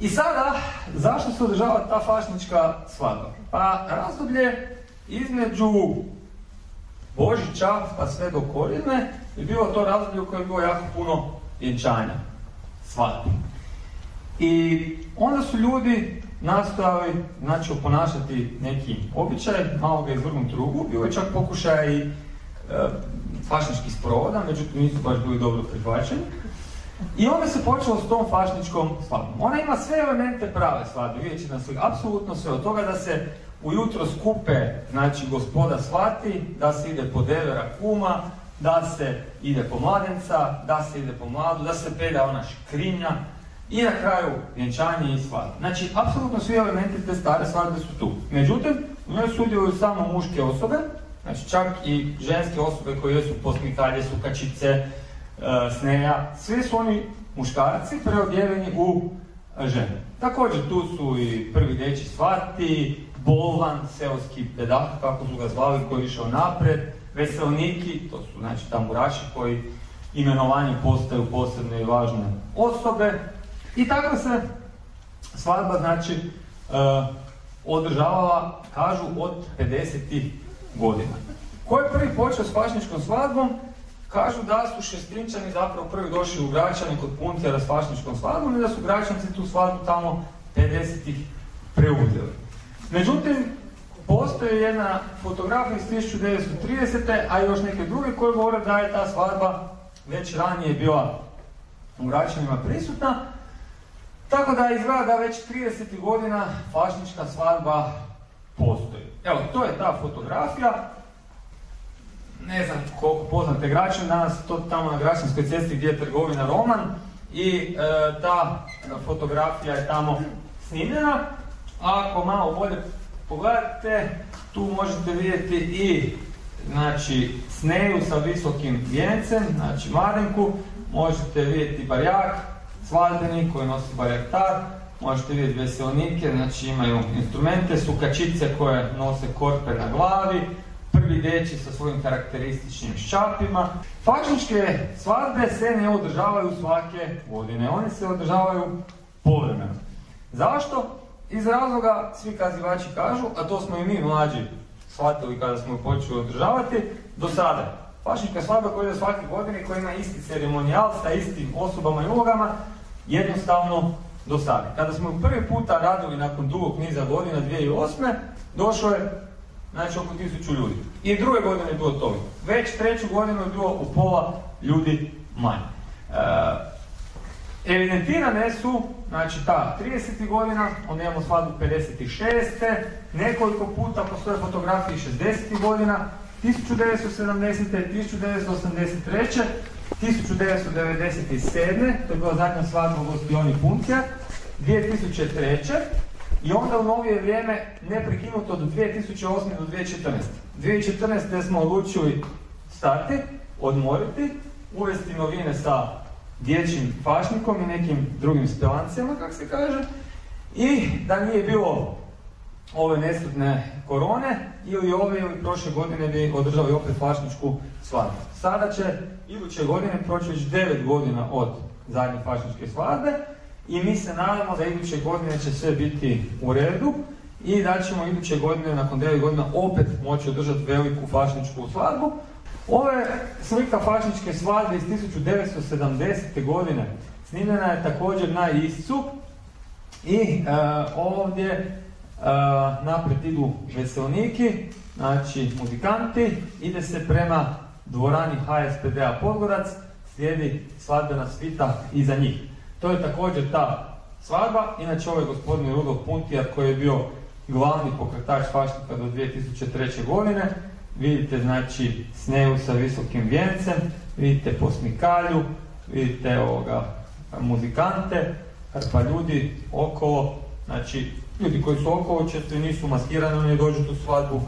I sada, zašto se održava ta fašnička svadba? Pa razdoblje između Božića pa sve do korijene je bilo to razdoblje u kojem je bilo jako puno vjenčanja, svadbi. I onda su ljudi nastojali znači, oponašati neki običaj, malo ga izvrgnuti drugu, bilo je čak pokušaj i e, fašničkih sprovoda, međutim nisu baš bili dobro prihvaćeni. I onda se počelo s tom fašničkom svadbom. Ona ima sve elemente prave svadbe, vidjet ćete na apsolutno sve, od toga da se ujutro skupe, znači gospoda svati, da se ide po devera kuma, da se ide po mladenca, da se ide po mladu, da se peda ona škrinja, i na kraju vjenčanje i svadba. Znači, apsolutno svi elementi te stare svadbe su tu. Međutim, u njoj sudjeluju samo muške osobe, znači čak i ženske osobe koje su posmikalje, sukačice, e, sneja, svi su oni muškarci preodjeveni u žene. Također tu su i prvi deći svati, bolan, seoski pedah, kako su ga zvali, koji je išao napred, veselniki, to su znači tamburaši koji imenovanje postaju posebne i važne osobe, i tako se svadba znači uh, održavala, kažu, od 50. godina. Ko je prvi počeo s fašničkom svadbom? Kažu da su šestrinčani zapravo prvi došli u Gračani kod Puntjera s fašničkom svadbom i da su Gračanci tu svadbu tamo 50. preuzeli. Međutim, postoji jedna fotografija iz 1930. a još neke druge koje govore da je ta svadba već ranije bila u Gračanima prisutna, tako da izgleda da već 30 godina fašnička svadba postoji. Evo, to je ta fotografija. Ne znam koliko poznate građane, danas to tamo na Gračanskoj cesti gdje je trgovina Roman i e, ta fotografija je tamo snimljena. Ako malo bolje pogledate, tu možete vidjeti i znači, sneju sa visokim vijencem, znači madenku, možete vidjeti barjak, svadbeni koji nosi barjaktar, možete vidjeti veselnike, znači imaju instrumente, sukačice koje nose korpe na glavi, prvi deći sa svojim karakterističnim ščapima. Fačničke svadbe se ne održavaju svake godine, one se održavaju povremeno. Zašto? Iz razloga svi kazivači kažu, a to smo i mi mlađi shvatili kada smo počeli održavati, do sada. Fašnička svadba koja ide svake godine, koja ima isti ceremonijal sa istim osobama i ulogama, jednostavno dosadni. Kada smo prvi puta radili nakon dugog niza godina, 2008. došlo je znači oko tisuću ljudi. I druge godine je bilo to. Već treću godinu je bilo u pola ljudi manje. E, Evidentirane su, znači ta 30. godina, onda imamo svadbu 56. Nekoliko puta postoje fotografije 60. godina, 1970. 1983. 1997. to je bila zadnja svadba u Gostioni Puntija, 2003. I onda u novije vrijeme neprekinuto do 2008. do 2014. 2014. smo odlučili stati, odmoriti, uvesti novine sa dječjim fašnikom i nekim drugim spelancijama, kako se kaže. I da nije bilo ove nesretne korone, ili ove ili prošle godine bi održali opet fašničku svadbu. Sada će iduće godine proći već 9 godina od zadnje fašničke svadbe i mi se nadamo da iduće godine će sve biti u redu i da ćemo iduće godine, nakon 9 godina, opet moći održati veliku fašničku svadbu. Ovo je slika fašničke svadbe iz 1970. godine. Snimljena je također na Iscu i e, ovdje e, naprijed idu veselniki, znači muzikanti, ide se prema dvorani HSPD-a Podgorac, slijedi svadbena svita iza njih. To je također ta svadba, inače ovo je gospodin Rudolf Puntijar koji je bio glavni pokretač fašnika do 2003. godine. Vidite znači sneju sa visokim vjencem, vidite posmikalju, vidite ovoga muzikante, hrpa ljudi okolo, znači ljudi koji su okolo često nisu maskirani, oni dođu tu svadbu uh,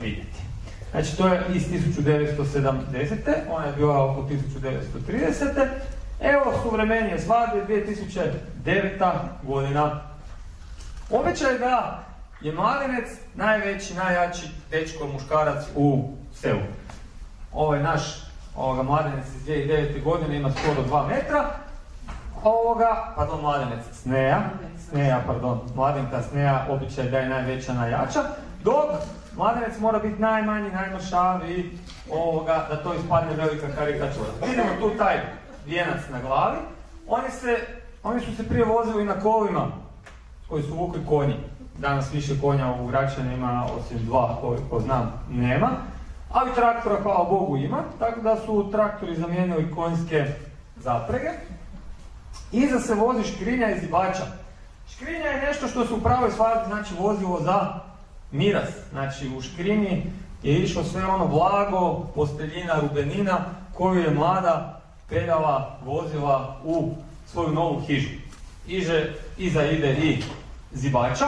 vidjeti. Znači to je iz 1970. Ona je bila oko 1930. Evo suvremenije svadbe 2009. godina. Obećaj da je mladenec najveći, najjači dečko muškarac u selu. Ovaj naš ovoga, mladenec iz 2009. godine ima skoro 2 metra. Ovoga, pardon, mladenec Sneja, Sneja, pardon, mladenka Sneja, običaj da je najveća, najjača. Dok mladenec mora biti najmanji, najmršaviji, ovoga, da to ispadne velika karikatura. Vidimo tu taj vijenac na glavi. Oni, se, oni su se prije vozili na kolima koji su vukli konji. Danas više konja u Gračanima, osim dva koliko znam, nema. Ali traktora, hvala Bogu, ima. Tako da su traktori zamijenili konjske zaprege. Iza se vozi škrinja iz ibača. Škrinja je nešto što se u pravoj stvari znači vozilo za miras. Znači u škrini je išlo sve ono blago, posteljina, rubenina koju je mlada pedala, vozila u svoju novu hižu. Iže, iza ide i zibača,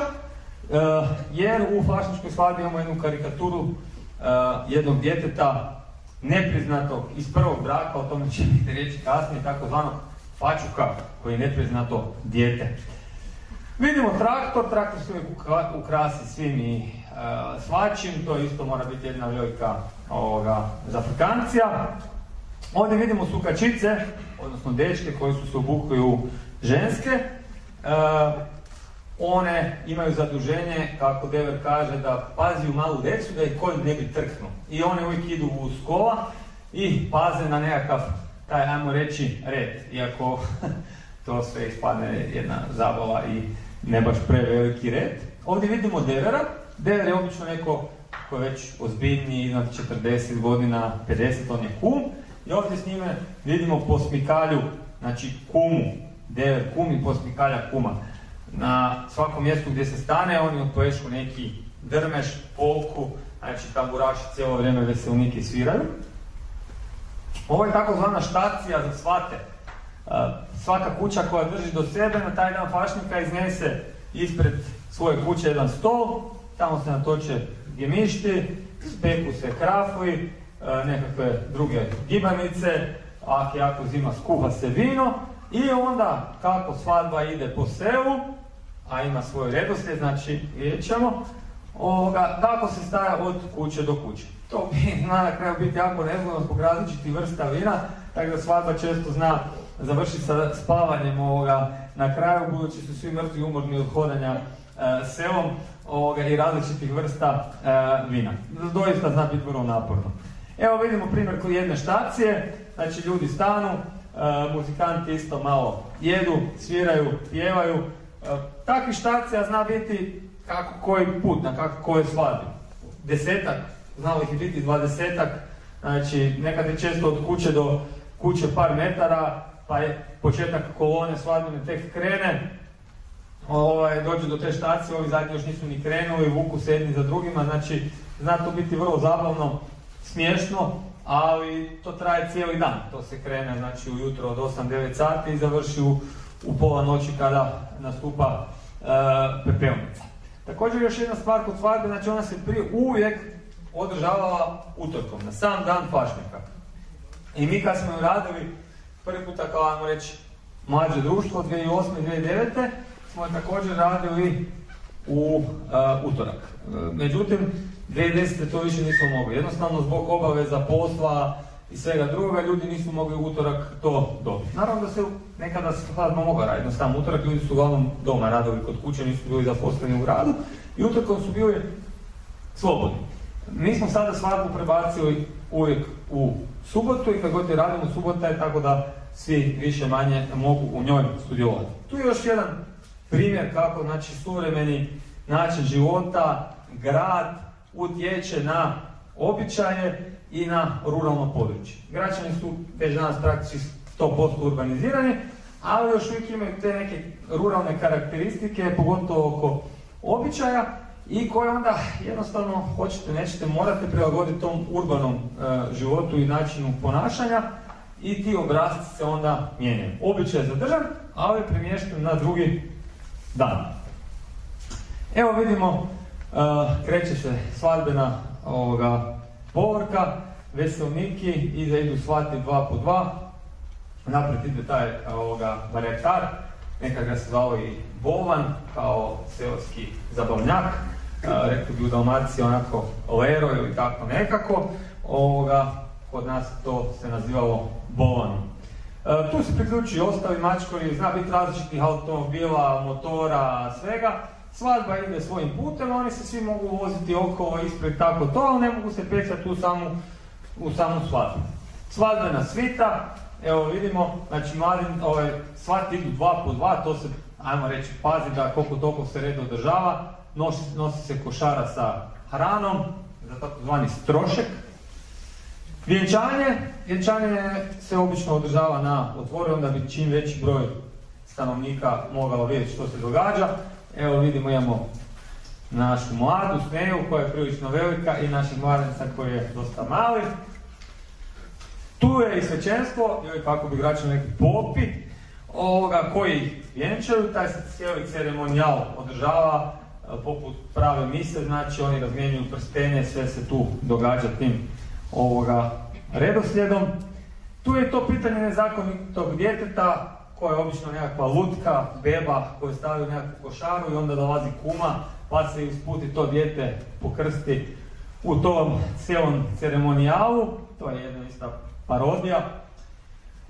jer u fašničkoj svadbi imamo jednu karikaturu e, jednog djeteta nepriznatog iz prvog braka, o tome će biti reći kasnije, takozvanog fačuka koji je nepriznato dijete. Vidimo traktor, traktor se uvijek ukrasi svim i e, svačim, to isto mora biti jedna velika ovoga, zafrikancija. Ovdje vidimo sukačice, odnosno dečke koji su se obukli u ženske. One imaju zaduženje, kako Dever kaže, da pazi u malu decu da ih konj ne bi trknu. I one uvijek idu u skola i paze na nekakav, taj, ajmo reći, red. Iako [LAUGHS] to sve ispadne jedna zabava i ne baš preveliki red. Ovdje vidimo Devera. Dever je obično neko koji je već ozbiljniji, iznad 40 godina, 50, on je kum. I ovdje s njime vidimo posmikalju, znači kumu, dever kum i posmikalja kuma. Na svakom mjestu gdje se stane, oni odpoješu neki drmeš, polku, znači tamburaši cijelo vrijeme veselniki sviraju. Ovo je takozvana štacija za svate. Svaka kuća koja drži do sebe na taj dan fašnika iznese ispred svoje kuće jedan stol, tamo se natoče gemišti, speku se krafovi, E, nekakve druge gibanice, ako jako zima skuha se vino i onda kako svadba ide po selu, a ima svoj redoslijed, znači vidjet ćemo, ovoga, kako se staja od kuće do kuće. To bi [LAUGHS] na kraju biti jako nezgodno zbog različitih vrsta vina, tako da svadba često zna završiti sa spavanjem ovoga na kraju, budući su svi mrtvi umorni od hodanja e, selom ovoga, i različitih vrsta e, vina. Doista zna biti vrlo naporno. Evo vidimo primjer kod jedne štacije, znači ljudi stanu, e, muzikanti isto malo jedu, sviraju, pjevaju. E, takvih štacija zna biti kako koji put, na kako koje svadbi. Desetak, znalo ih biti dvadesetak, znači nekad je često od kuće do kuće par metara, pa je početak kolone svadbene tek krene, ovaj, dođe do te štacije, ovi zadnji još nisu ni krenuli, vuku se jedni za drugima, znači zna to biti vrlo zabavno, smiješno, ali to traje cijeli dan. To se krene znači ujutro od 8-9 sati i završi u, u pola noći kada nastupa e, pepelnica. Također još jedna stvar kod svadbe, znači ona se prije uvijek održavala utorkom, na sam dan fašnika. I mi kad smo ju radili prvi puta kao, ajmo reći, mlađe društvo, 2008. i 2009. smo je također radili u uh, utorak. E, međutim, 2010. to više nismo mogli. Jednostavno zbog obaveza posla i svega drugoga, ljudi nisu mogli u utorak to dobiti. Naravno da se nekada hladno mogla raditi, jednostavno utorak ljudi su uglavnom doma radili kod kuće, nisu bili zaposleni u gradu i utorkom su bili slobodni. Mi smo sada svadbu prebacili uvijek u subotu i kad god je radimo subota je tako da svi više manje mogu u njoj sudjelovati. Tu je još jedan primjer kako znači suvremeni način života, grad utječe na običaje i na ruralno područje. Građani su već danas praktički 100% urbanizirani, ali još uvijek imaju te neke ruralne karakteristike, pogotovo oko običaja i koje onda jednostavno hoćete, nećete, morate prilagoditi tom urbanom e, životu i načinu ponašanja i ti obrazci se onda mijenjaju. Običaj je zadržan, ali je premješten na drugi dan. Evo vidimo, e, kreće se svadbena ovoga povorka, veselniki, iza idu svati dva po dva, naprijed ide taj ovoga, baretar, neka ga se zvao i Bovan, kao seoski zabavnjak, rekli bi u Dalmaciji onako lero ili tako nekako, ovoga, kod nas to se nazivalo bolanom. E, tu se priključuju ostali mačkori, zna biti različitih automobila, motora, svega. Svadba ide svojim putem, oni se svi mogu voziti okolo ispred tako to, ali ne mogu se pecati u samu, u samu svadbu. Svadbena svita, evo vidimo, znači mladi, ovaj, svati idu dva po dva, to se, ajmo reći, pazi da koliko toliko se red održava, nosi, nosi se košara sa hranom, za takozvani strošek. Vjenčanje, vjenčanje se obično održava na otvoru, onda bi čim veći broj stanovnika mogao vidjeti što se događa. Evo vidimo imamo našu mladu smeju koja je prilično velika i naših mladenca koji je dosta mali. Tu je i svećenstvo, ili kako bi građani neki popi, ovoga, koji vjenčaju, taj se cijeli ceremonijal održava poput prave mise, znači oni razmjenjuju prstenje, sve se tu događa tim ovoga redoslijedom. Tu je to pitanje nezakonitog djeteta, koja je obično nekakva lutka, beba koju stavio u nekakvu košaru i onda dolazi kuma, pa se isputi to dijete pokrsti u tom cijelom ceremonijalu, to je jedna ista parodija.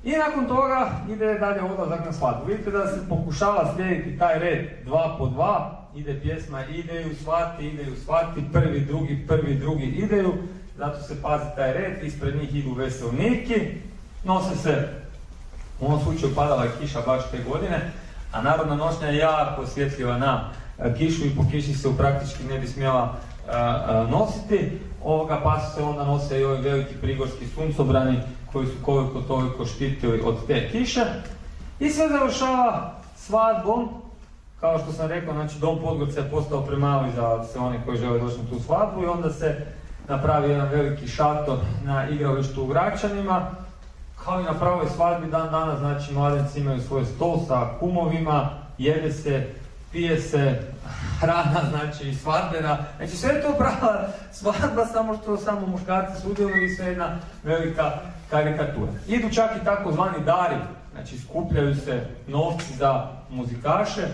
I nakon toga ide dalje odlazak na svadbu. Vidite da se pokušava slijediti taj red dva po dva, ide pjesma Ideju svati, ideju svati, prvi, drugi, prvi, drugi ideju, zato se pazi taj red, ispred njih idu veselniki, nose se, u ovom slučaju padala je kiša baš te godine, a narodna nošnja je jako osjetljiva na e, kišu i po kiši se praktički ne bi smjela e, e, nositi, ovoga pa se onda nose i ovi veliki prigorski suncobrani koji su koliko toliko štitili od te kiše. I sve završava svadbom kao što sam rekao, znači dom Podgorca je postao premali za sve one koji žele doći na tu svadbu i onda se napravi jedan veliki šator na igralištu u Gračanima. Kao i na pravoj svadbi dan dana, znači mladenci imaju svoj stol sa kumovima, jede se, pije se, [LAUGHS] hrana, znači svadbena. Znači sve je to prava svadba, samo što samo muškarci sudjeluju i sve jedna velika karikatura. Idu čak i takozvani dari, znači skupljaju se novci za muzikaše,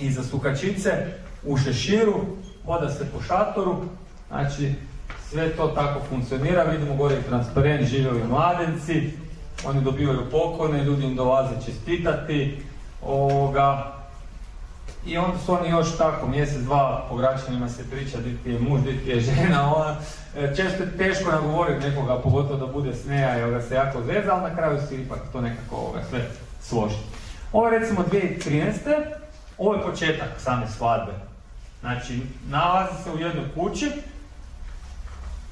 i za sukačice u šeširu, hoda se po šatoru, znači sve to tako funkcionira, vidimo gore i transparent, živjeli mladenci, oni dobivaju poklone, ljudi im dolaze čestitati, ovoga, i onda su oni još tako, mjesec, dva po građanima se priča di ti je muž, di ti je žena, [LAUGHS] ona, e, često je teško nagovoriti nekoga, pogotovo da bude sneja, jer ga se jako zeza, ali na kraju se ipak to nekako ovoga, sve složi. Ovo je recimo 2013. Ovo je početak same svadbe. Znači, nalazi se u jednoj kući,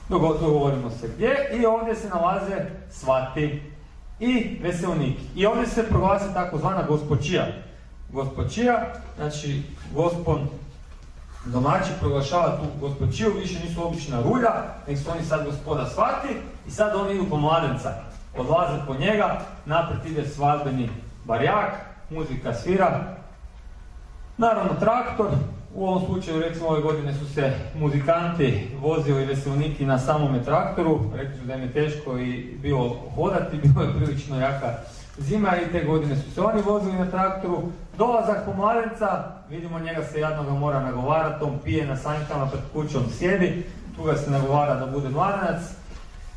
dogovorimo se gdje, i ovdje se nalaze svati. i veselniki. I ovdje se proglasi takozvana gospočija. Gospočija, znači gospon domaći proglašava tu gospočiju, više nisu obična rulja, nek su oni sad gospoda svati i sad oni idu po mladenca. Odlaze po njega, naprijed ide svadbeni barjak, muzika svira, naravno traktor, u ovom slučaju, recimo, ove godine su se muzikanti vozili veselniki na samome traktoru. Rekli su da im je teško i bilo hodati, [LAUGHS] bilo je prilično jaka zima i te godine su se oni vozili na traktoru. Dolazak pomladenca, vidimo njega se ga mora nagovarati, on pije na sanjkama pred kućom sjedi, tu ga se nagovara da bude mladenac.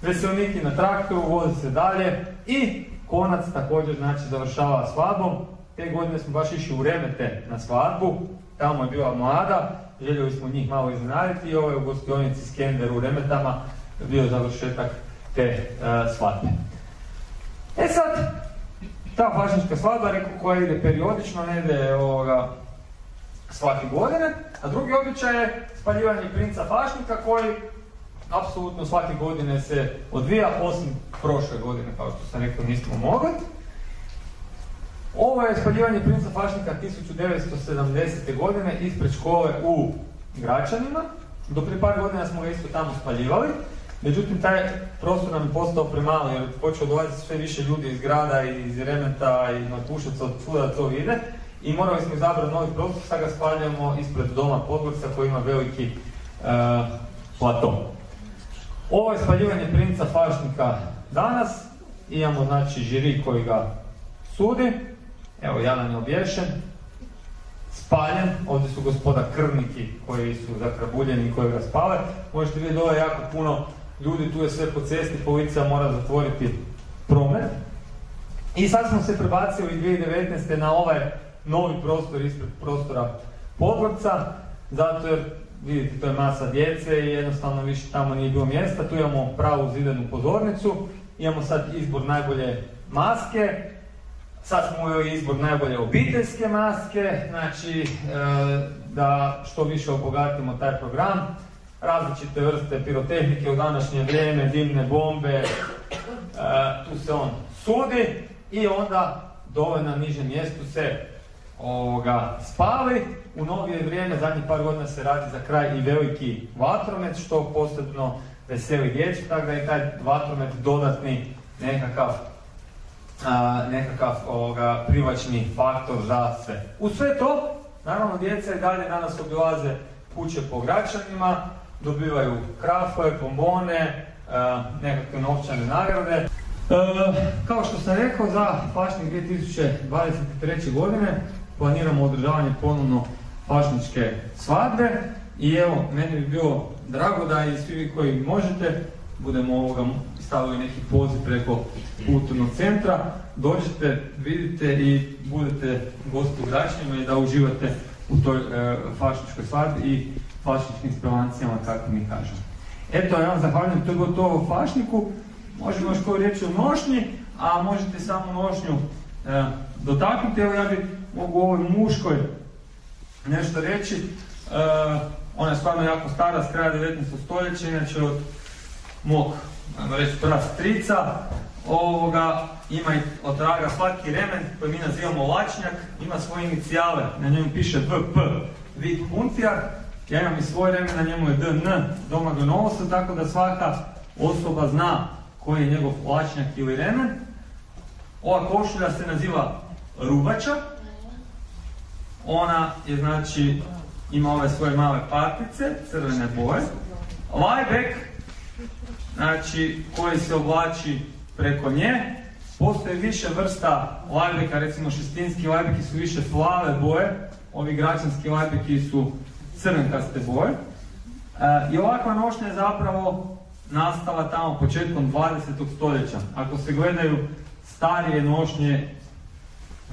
Veselniki na traktoru, vozi se dalje i konac također znači završava svadbom. Te godine smo baš išli u Remete na svadbu, tamo je bila mlada, željeli smo njih malo iznenaditi i ovo je u gostionici Skender u Remetama bio završetak te uh, svadbe. E sad, ta fašnička svadba, rekao, koja ide periodično, ne ide ovoga, svake godine, a drugi običaj je spaljivanje princa fašnika koji apsolutno svake godine se odvija, osim prošle godine, kao što sam rekao, nismo mogli. Ovo je spaljivanje princa Fašnika 1970. godine ispred škole u Gračanima. Do prije par godina smo ga isto tamo spaljivali. Međutim, taj prostor nam je postao premali jer počeo dolaziti sve više ljudi iz grada iz Remeta i Markušaca od svuda to vide. I morali smo izabrati novi prostor, sad ga spaljujemo ispred doma Podgorca koji ima veliki uh, plato. Ovo je spaljivanje princa Fašnika danas. Imamo znači žiri koji ga sudi. Evo, Jadan je obješen, spaljen, ovdje su gospoda krvniki koji su zakrabuljeni i koji ga spale. Možete vidjeti dole jako puno ljudi, tu je sve po cesti, policija mora zatvoriti promet. I sad smo se prebacili 2019. na ovaj novi prostor ispred prostora Podgorca, zato jer vidite to je masa djece i jednostavno više tamo nije bilo mjesta. Tu imamo pravu zidanu pozornicu, imamo sad izbor najbolje maske, Sad smo uveli izbor najbolje obiteljske maske, znači e, da što više obogatimo taj program. Različite vrste pirotehnike u današnje vrijeme, dimne bombe, e, tu se on sudi i onda dole na nižem mjestu se ovoga, spali. U novije vrijeme, zadnjih par godina se radi za kraj i veliki vatromet, što posebno veseli djecu, tako da je taj vatromet dodatni nekakav a, nekakav ovoga, privačni faktor za sve. U sve to, naravno djeca i dalje danas obilaze kuće po građanima, dobivaju krafe, bombone, nekakve novčane nagrade. E, kao što sam rekao, za Fašnik 2023. godine planiramo održavanje ponovno fašničke svadbe i evo, meni bi bilo drago da i svi vi koji možete budemo ovoga stavili neki poziv preko kulturnog centra, dođete, vidite i budete gosti u Gračnjima i da uživate u toj e, fašičkoj svadbi i fašičkim spelancijama, kako mi kažemo. Eto, ja vam zahvaljujem, to je gotovo o fašniku. Možemo još koju reći o nošnji, a možete samo nošnju e, dotaknuti. Evo ja bi mogu ovoj muškoj nešto reći. E, ona je stvarno jako stara, s kraja 19. stoljeća, inače od mog ajmo reći prva strica, ovoga, ima od traga svaki remen koji mi nazivamo lačnjak, ima svoje inicijale, na njemu piše VP, Vik Puntijar, ja imam i svoj remen, na njemu je DN, Domagoj Novosa, tako da svaka osoba zna koji je njegov lačnjak ili remen. Ova košulja se naziva rubača, ona je znači, ima ove svoje male patice, crvene boje. Lajbek znači, koji se oblači preko nje. Postoji više vrsta lajbeka, recimo šestinski lajbeki su više plave boje, ovi građanski lajbeki su crvenkaste boje. E, I ovakva nošnja je zapravo nastala tamo početkom 20. stoljeća. Ako se gledaju starije nošnje,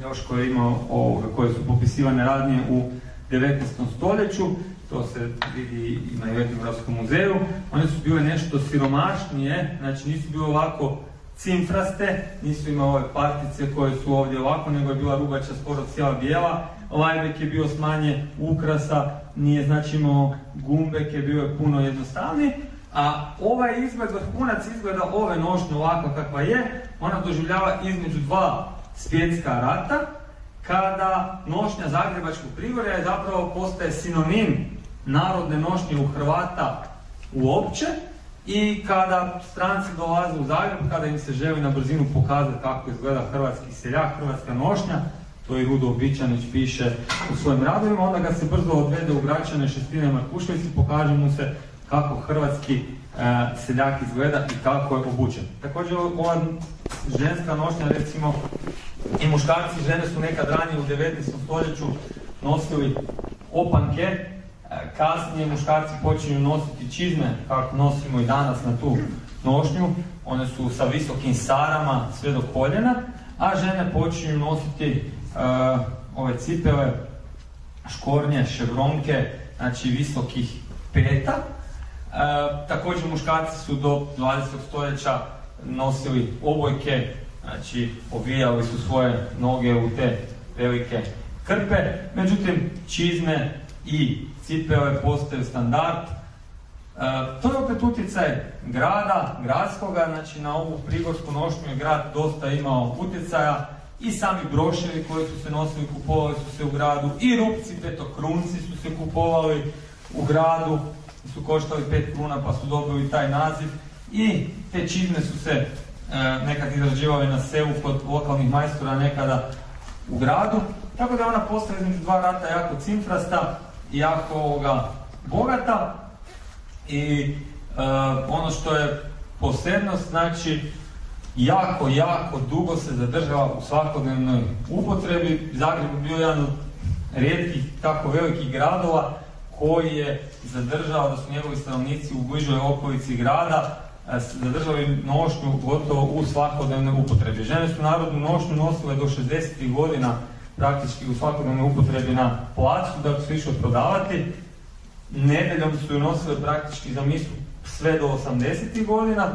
još koje, ima ovoga, koje su popisivane radnije u 19. stoljeću, to se vidi i na Etnografskom muzeju, one su bile nešto siromašnije, znači nisu bile ovako cimfraste, nisu imale ove partice koje su ovdje ovako, nego je bila rubača skoro cijela bijela, lajbek je bio s manje ukrasa, nije znači imao je bio puno jednostavniji, A ovaj izgled, vrhunac izgleda ove nošnje ovakva kakva je, ona doživljava između dva svjetska rata, kada nošnja Zagrebačkog prigorja je zapravo postaje sinonim narodne nošnje u Hrvata uopće i kada stranci dolaze u Zagreb, kada im se želi na brzinu pokazati kako izgleda hrvatski seljak, hrvatska nošnja, to i Rudo Običanić piše u svojim radovima, onda ga se brzo odvede u Gračane, Šestine Markušević i pokaže mu se kako hrvatski e, seljak izgleda i kako je obučen. Također ova ženska nošnja recimo i muškarci i žene su nekad ranije u 19. stoljeću nosili opanke, kasnije muškarci počinju nositi čizme kako nosimo i danas na tu nošnju, one su sa visokim sarama sve do koljena, a žene počinju nositi uh, ove cipele, škornje, ševronke, znači visokih peta. Uh, također muškarci su do 20. stoljeća nosili obojke, znači ovijali su svoje noge u te velike krpe, međutim čizme i cipele postaju standard. Uh, to je opet utjecaj grada, gradskoga, znači na ovu prigorsku nošnju je grad dosta imao utjecaja, i sami broševi koji su se nosili kupovali su se u gradu, i rupci petokrunci su se kupovali u gradu, su koštali pet kruna pa su dobili taj naziv. I te čizme su se e, nekad izrađivali na selu kod lokalnih majstora nekada u gradu, tako da ona postaje između dva rata jako cimfrasta i jako ovoga, bogata i e, ono što je posebnost, znači jako, jako dugo se zadržava u svakodnevnoj upotrebi. Zagreb je bio jedan od rijetkih tako velikih gradova koji je zadržao da su njegovi stanovnici u bližoj okolici grada zadržali nošnju gotovo u svakodnevnoj upotrebi. Žene su narodnu nošnju nosile do 60. godina praktički u svakodnevnoj upotrebi na placu da bi se išlo prodavati. Nedeljom su ju nosile praktički za misu sve do 80. godina,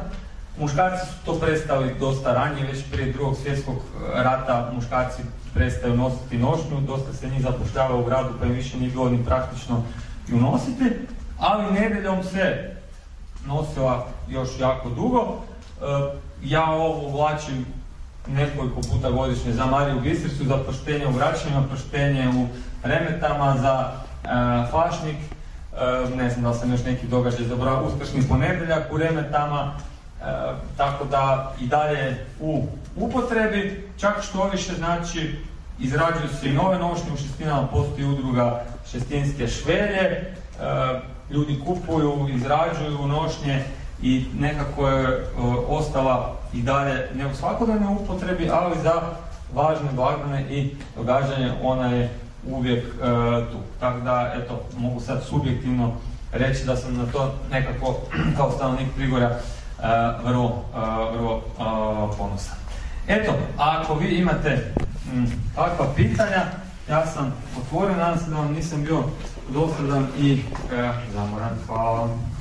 Muškarci su to prestali dosta ranije, već prije drugog svjetskog rata muškarci prestaju nositi nošnju, dosta se njih zapošljava u gradu pa im više nije bilo ni praktično ju nositi, ali nedeljom se nosila još jako dugo. E, ja ovo vlačim nekoliko puta godišnje za Mariju Bistricu, za poštenje u vraćanjima, poštenje u remetama, za e, fašnik, ne znam da sam još neki događaj zabrao, uskršnji ponedjeljak u remetama, E, tako da i dalje u upotrebi, čak što više znači izrađuju se i nove nošnje, u šestinama postoji udruga šestinske švelje, e, ljudi kupuju, izrađuju nošnje i nekako je e, ostala i dalje ne u svakodnevnoj upotrebi, ali za važne blagdane i događanje ona je uvijek tu. Tako da, eto, mogu sad subjektivno reći da sam na to nekako [CLEARS THROAT] kao stanovnik Prigora vrlo, vrlo ponosan. Eto, ako vi imate takva pitanja, ja sam otvoren, nadam se da vam nisam bio dosadan i e, zamoran. Hvala vam.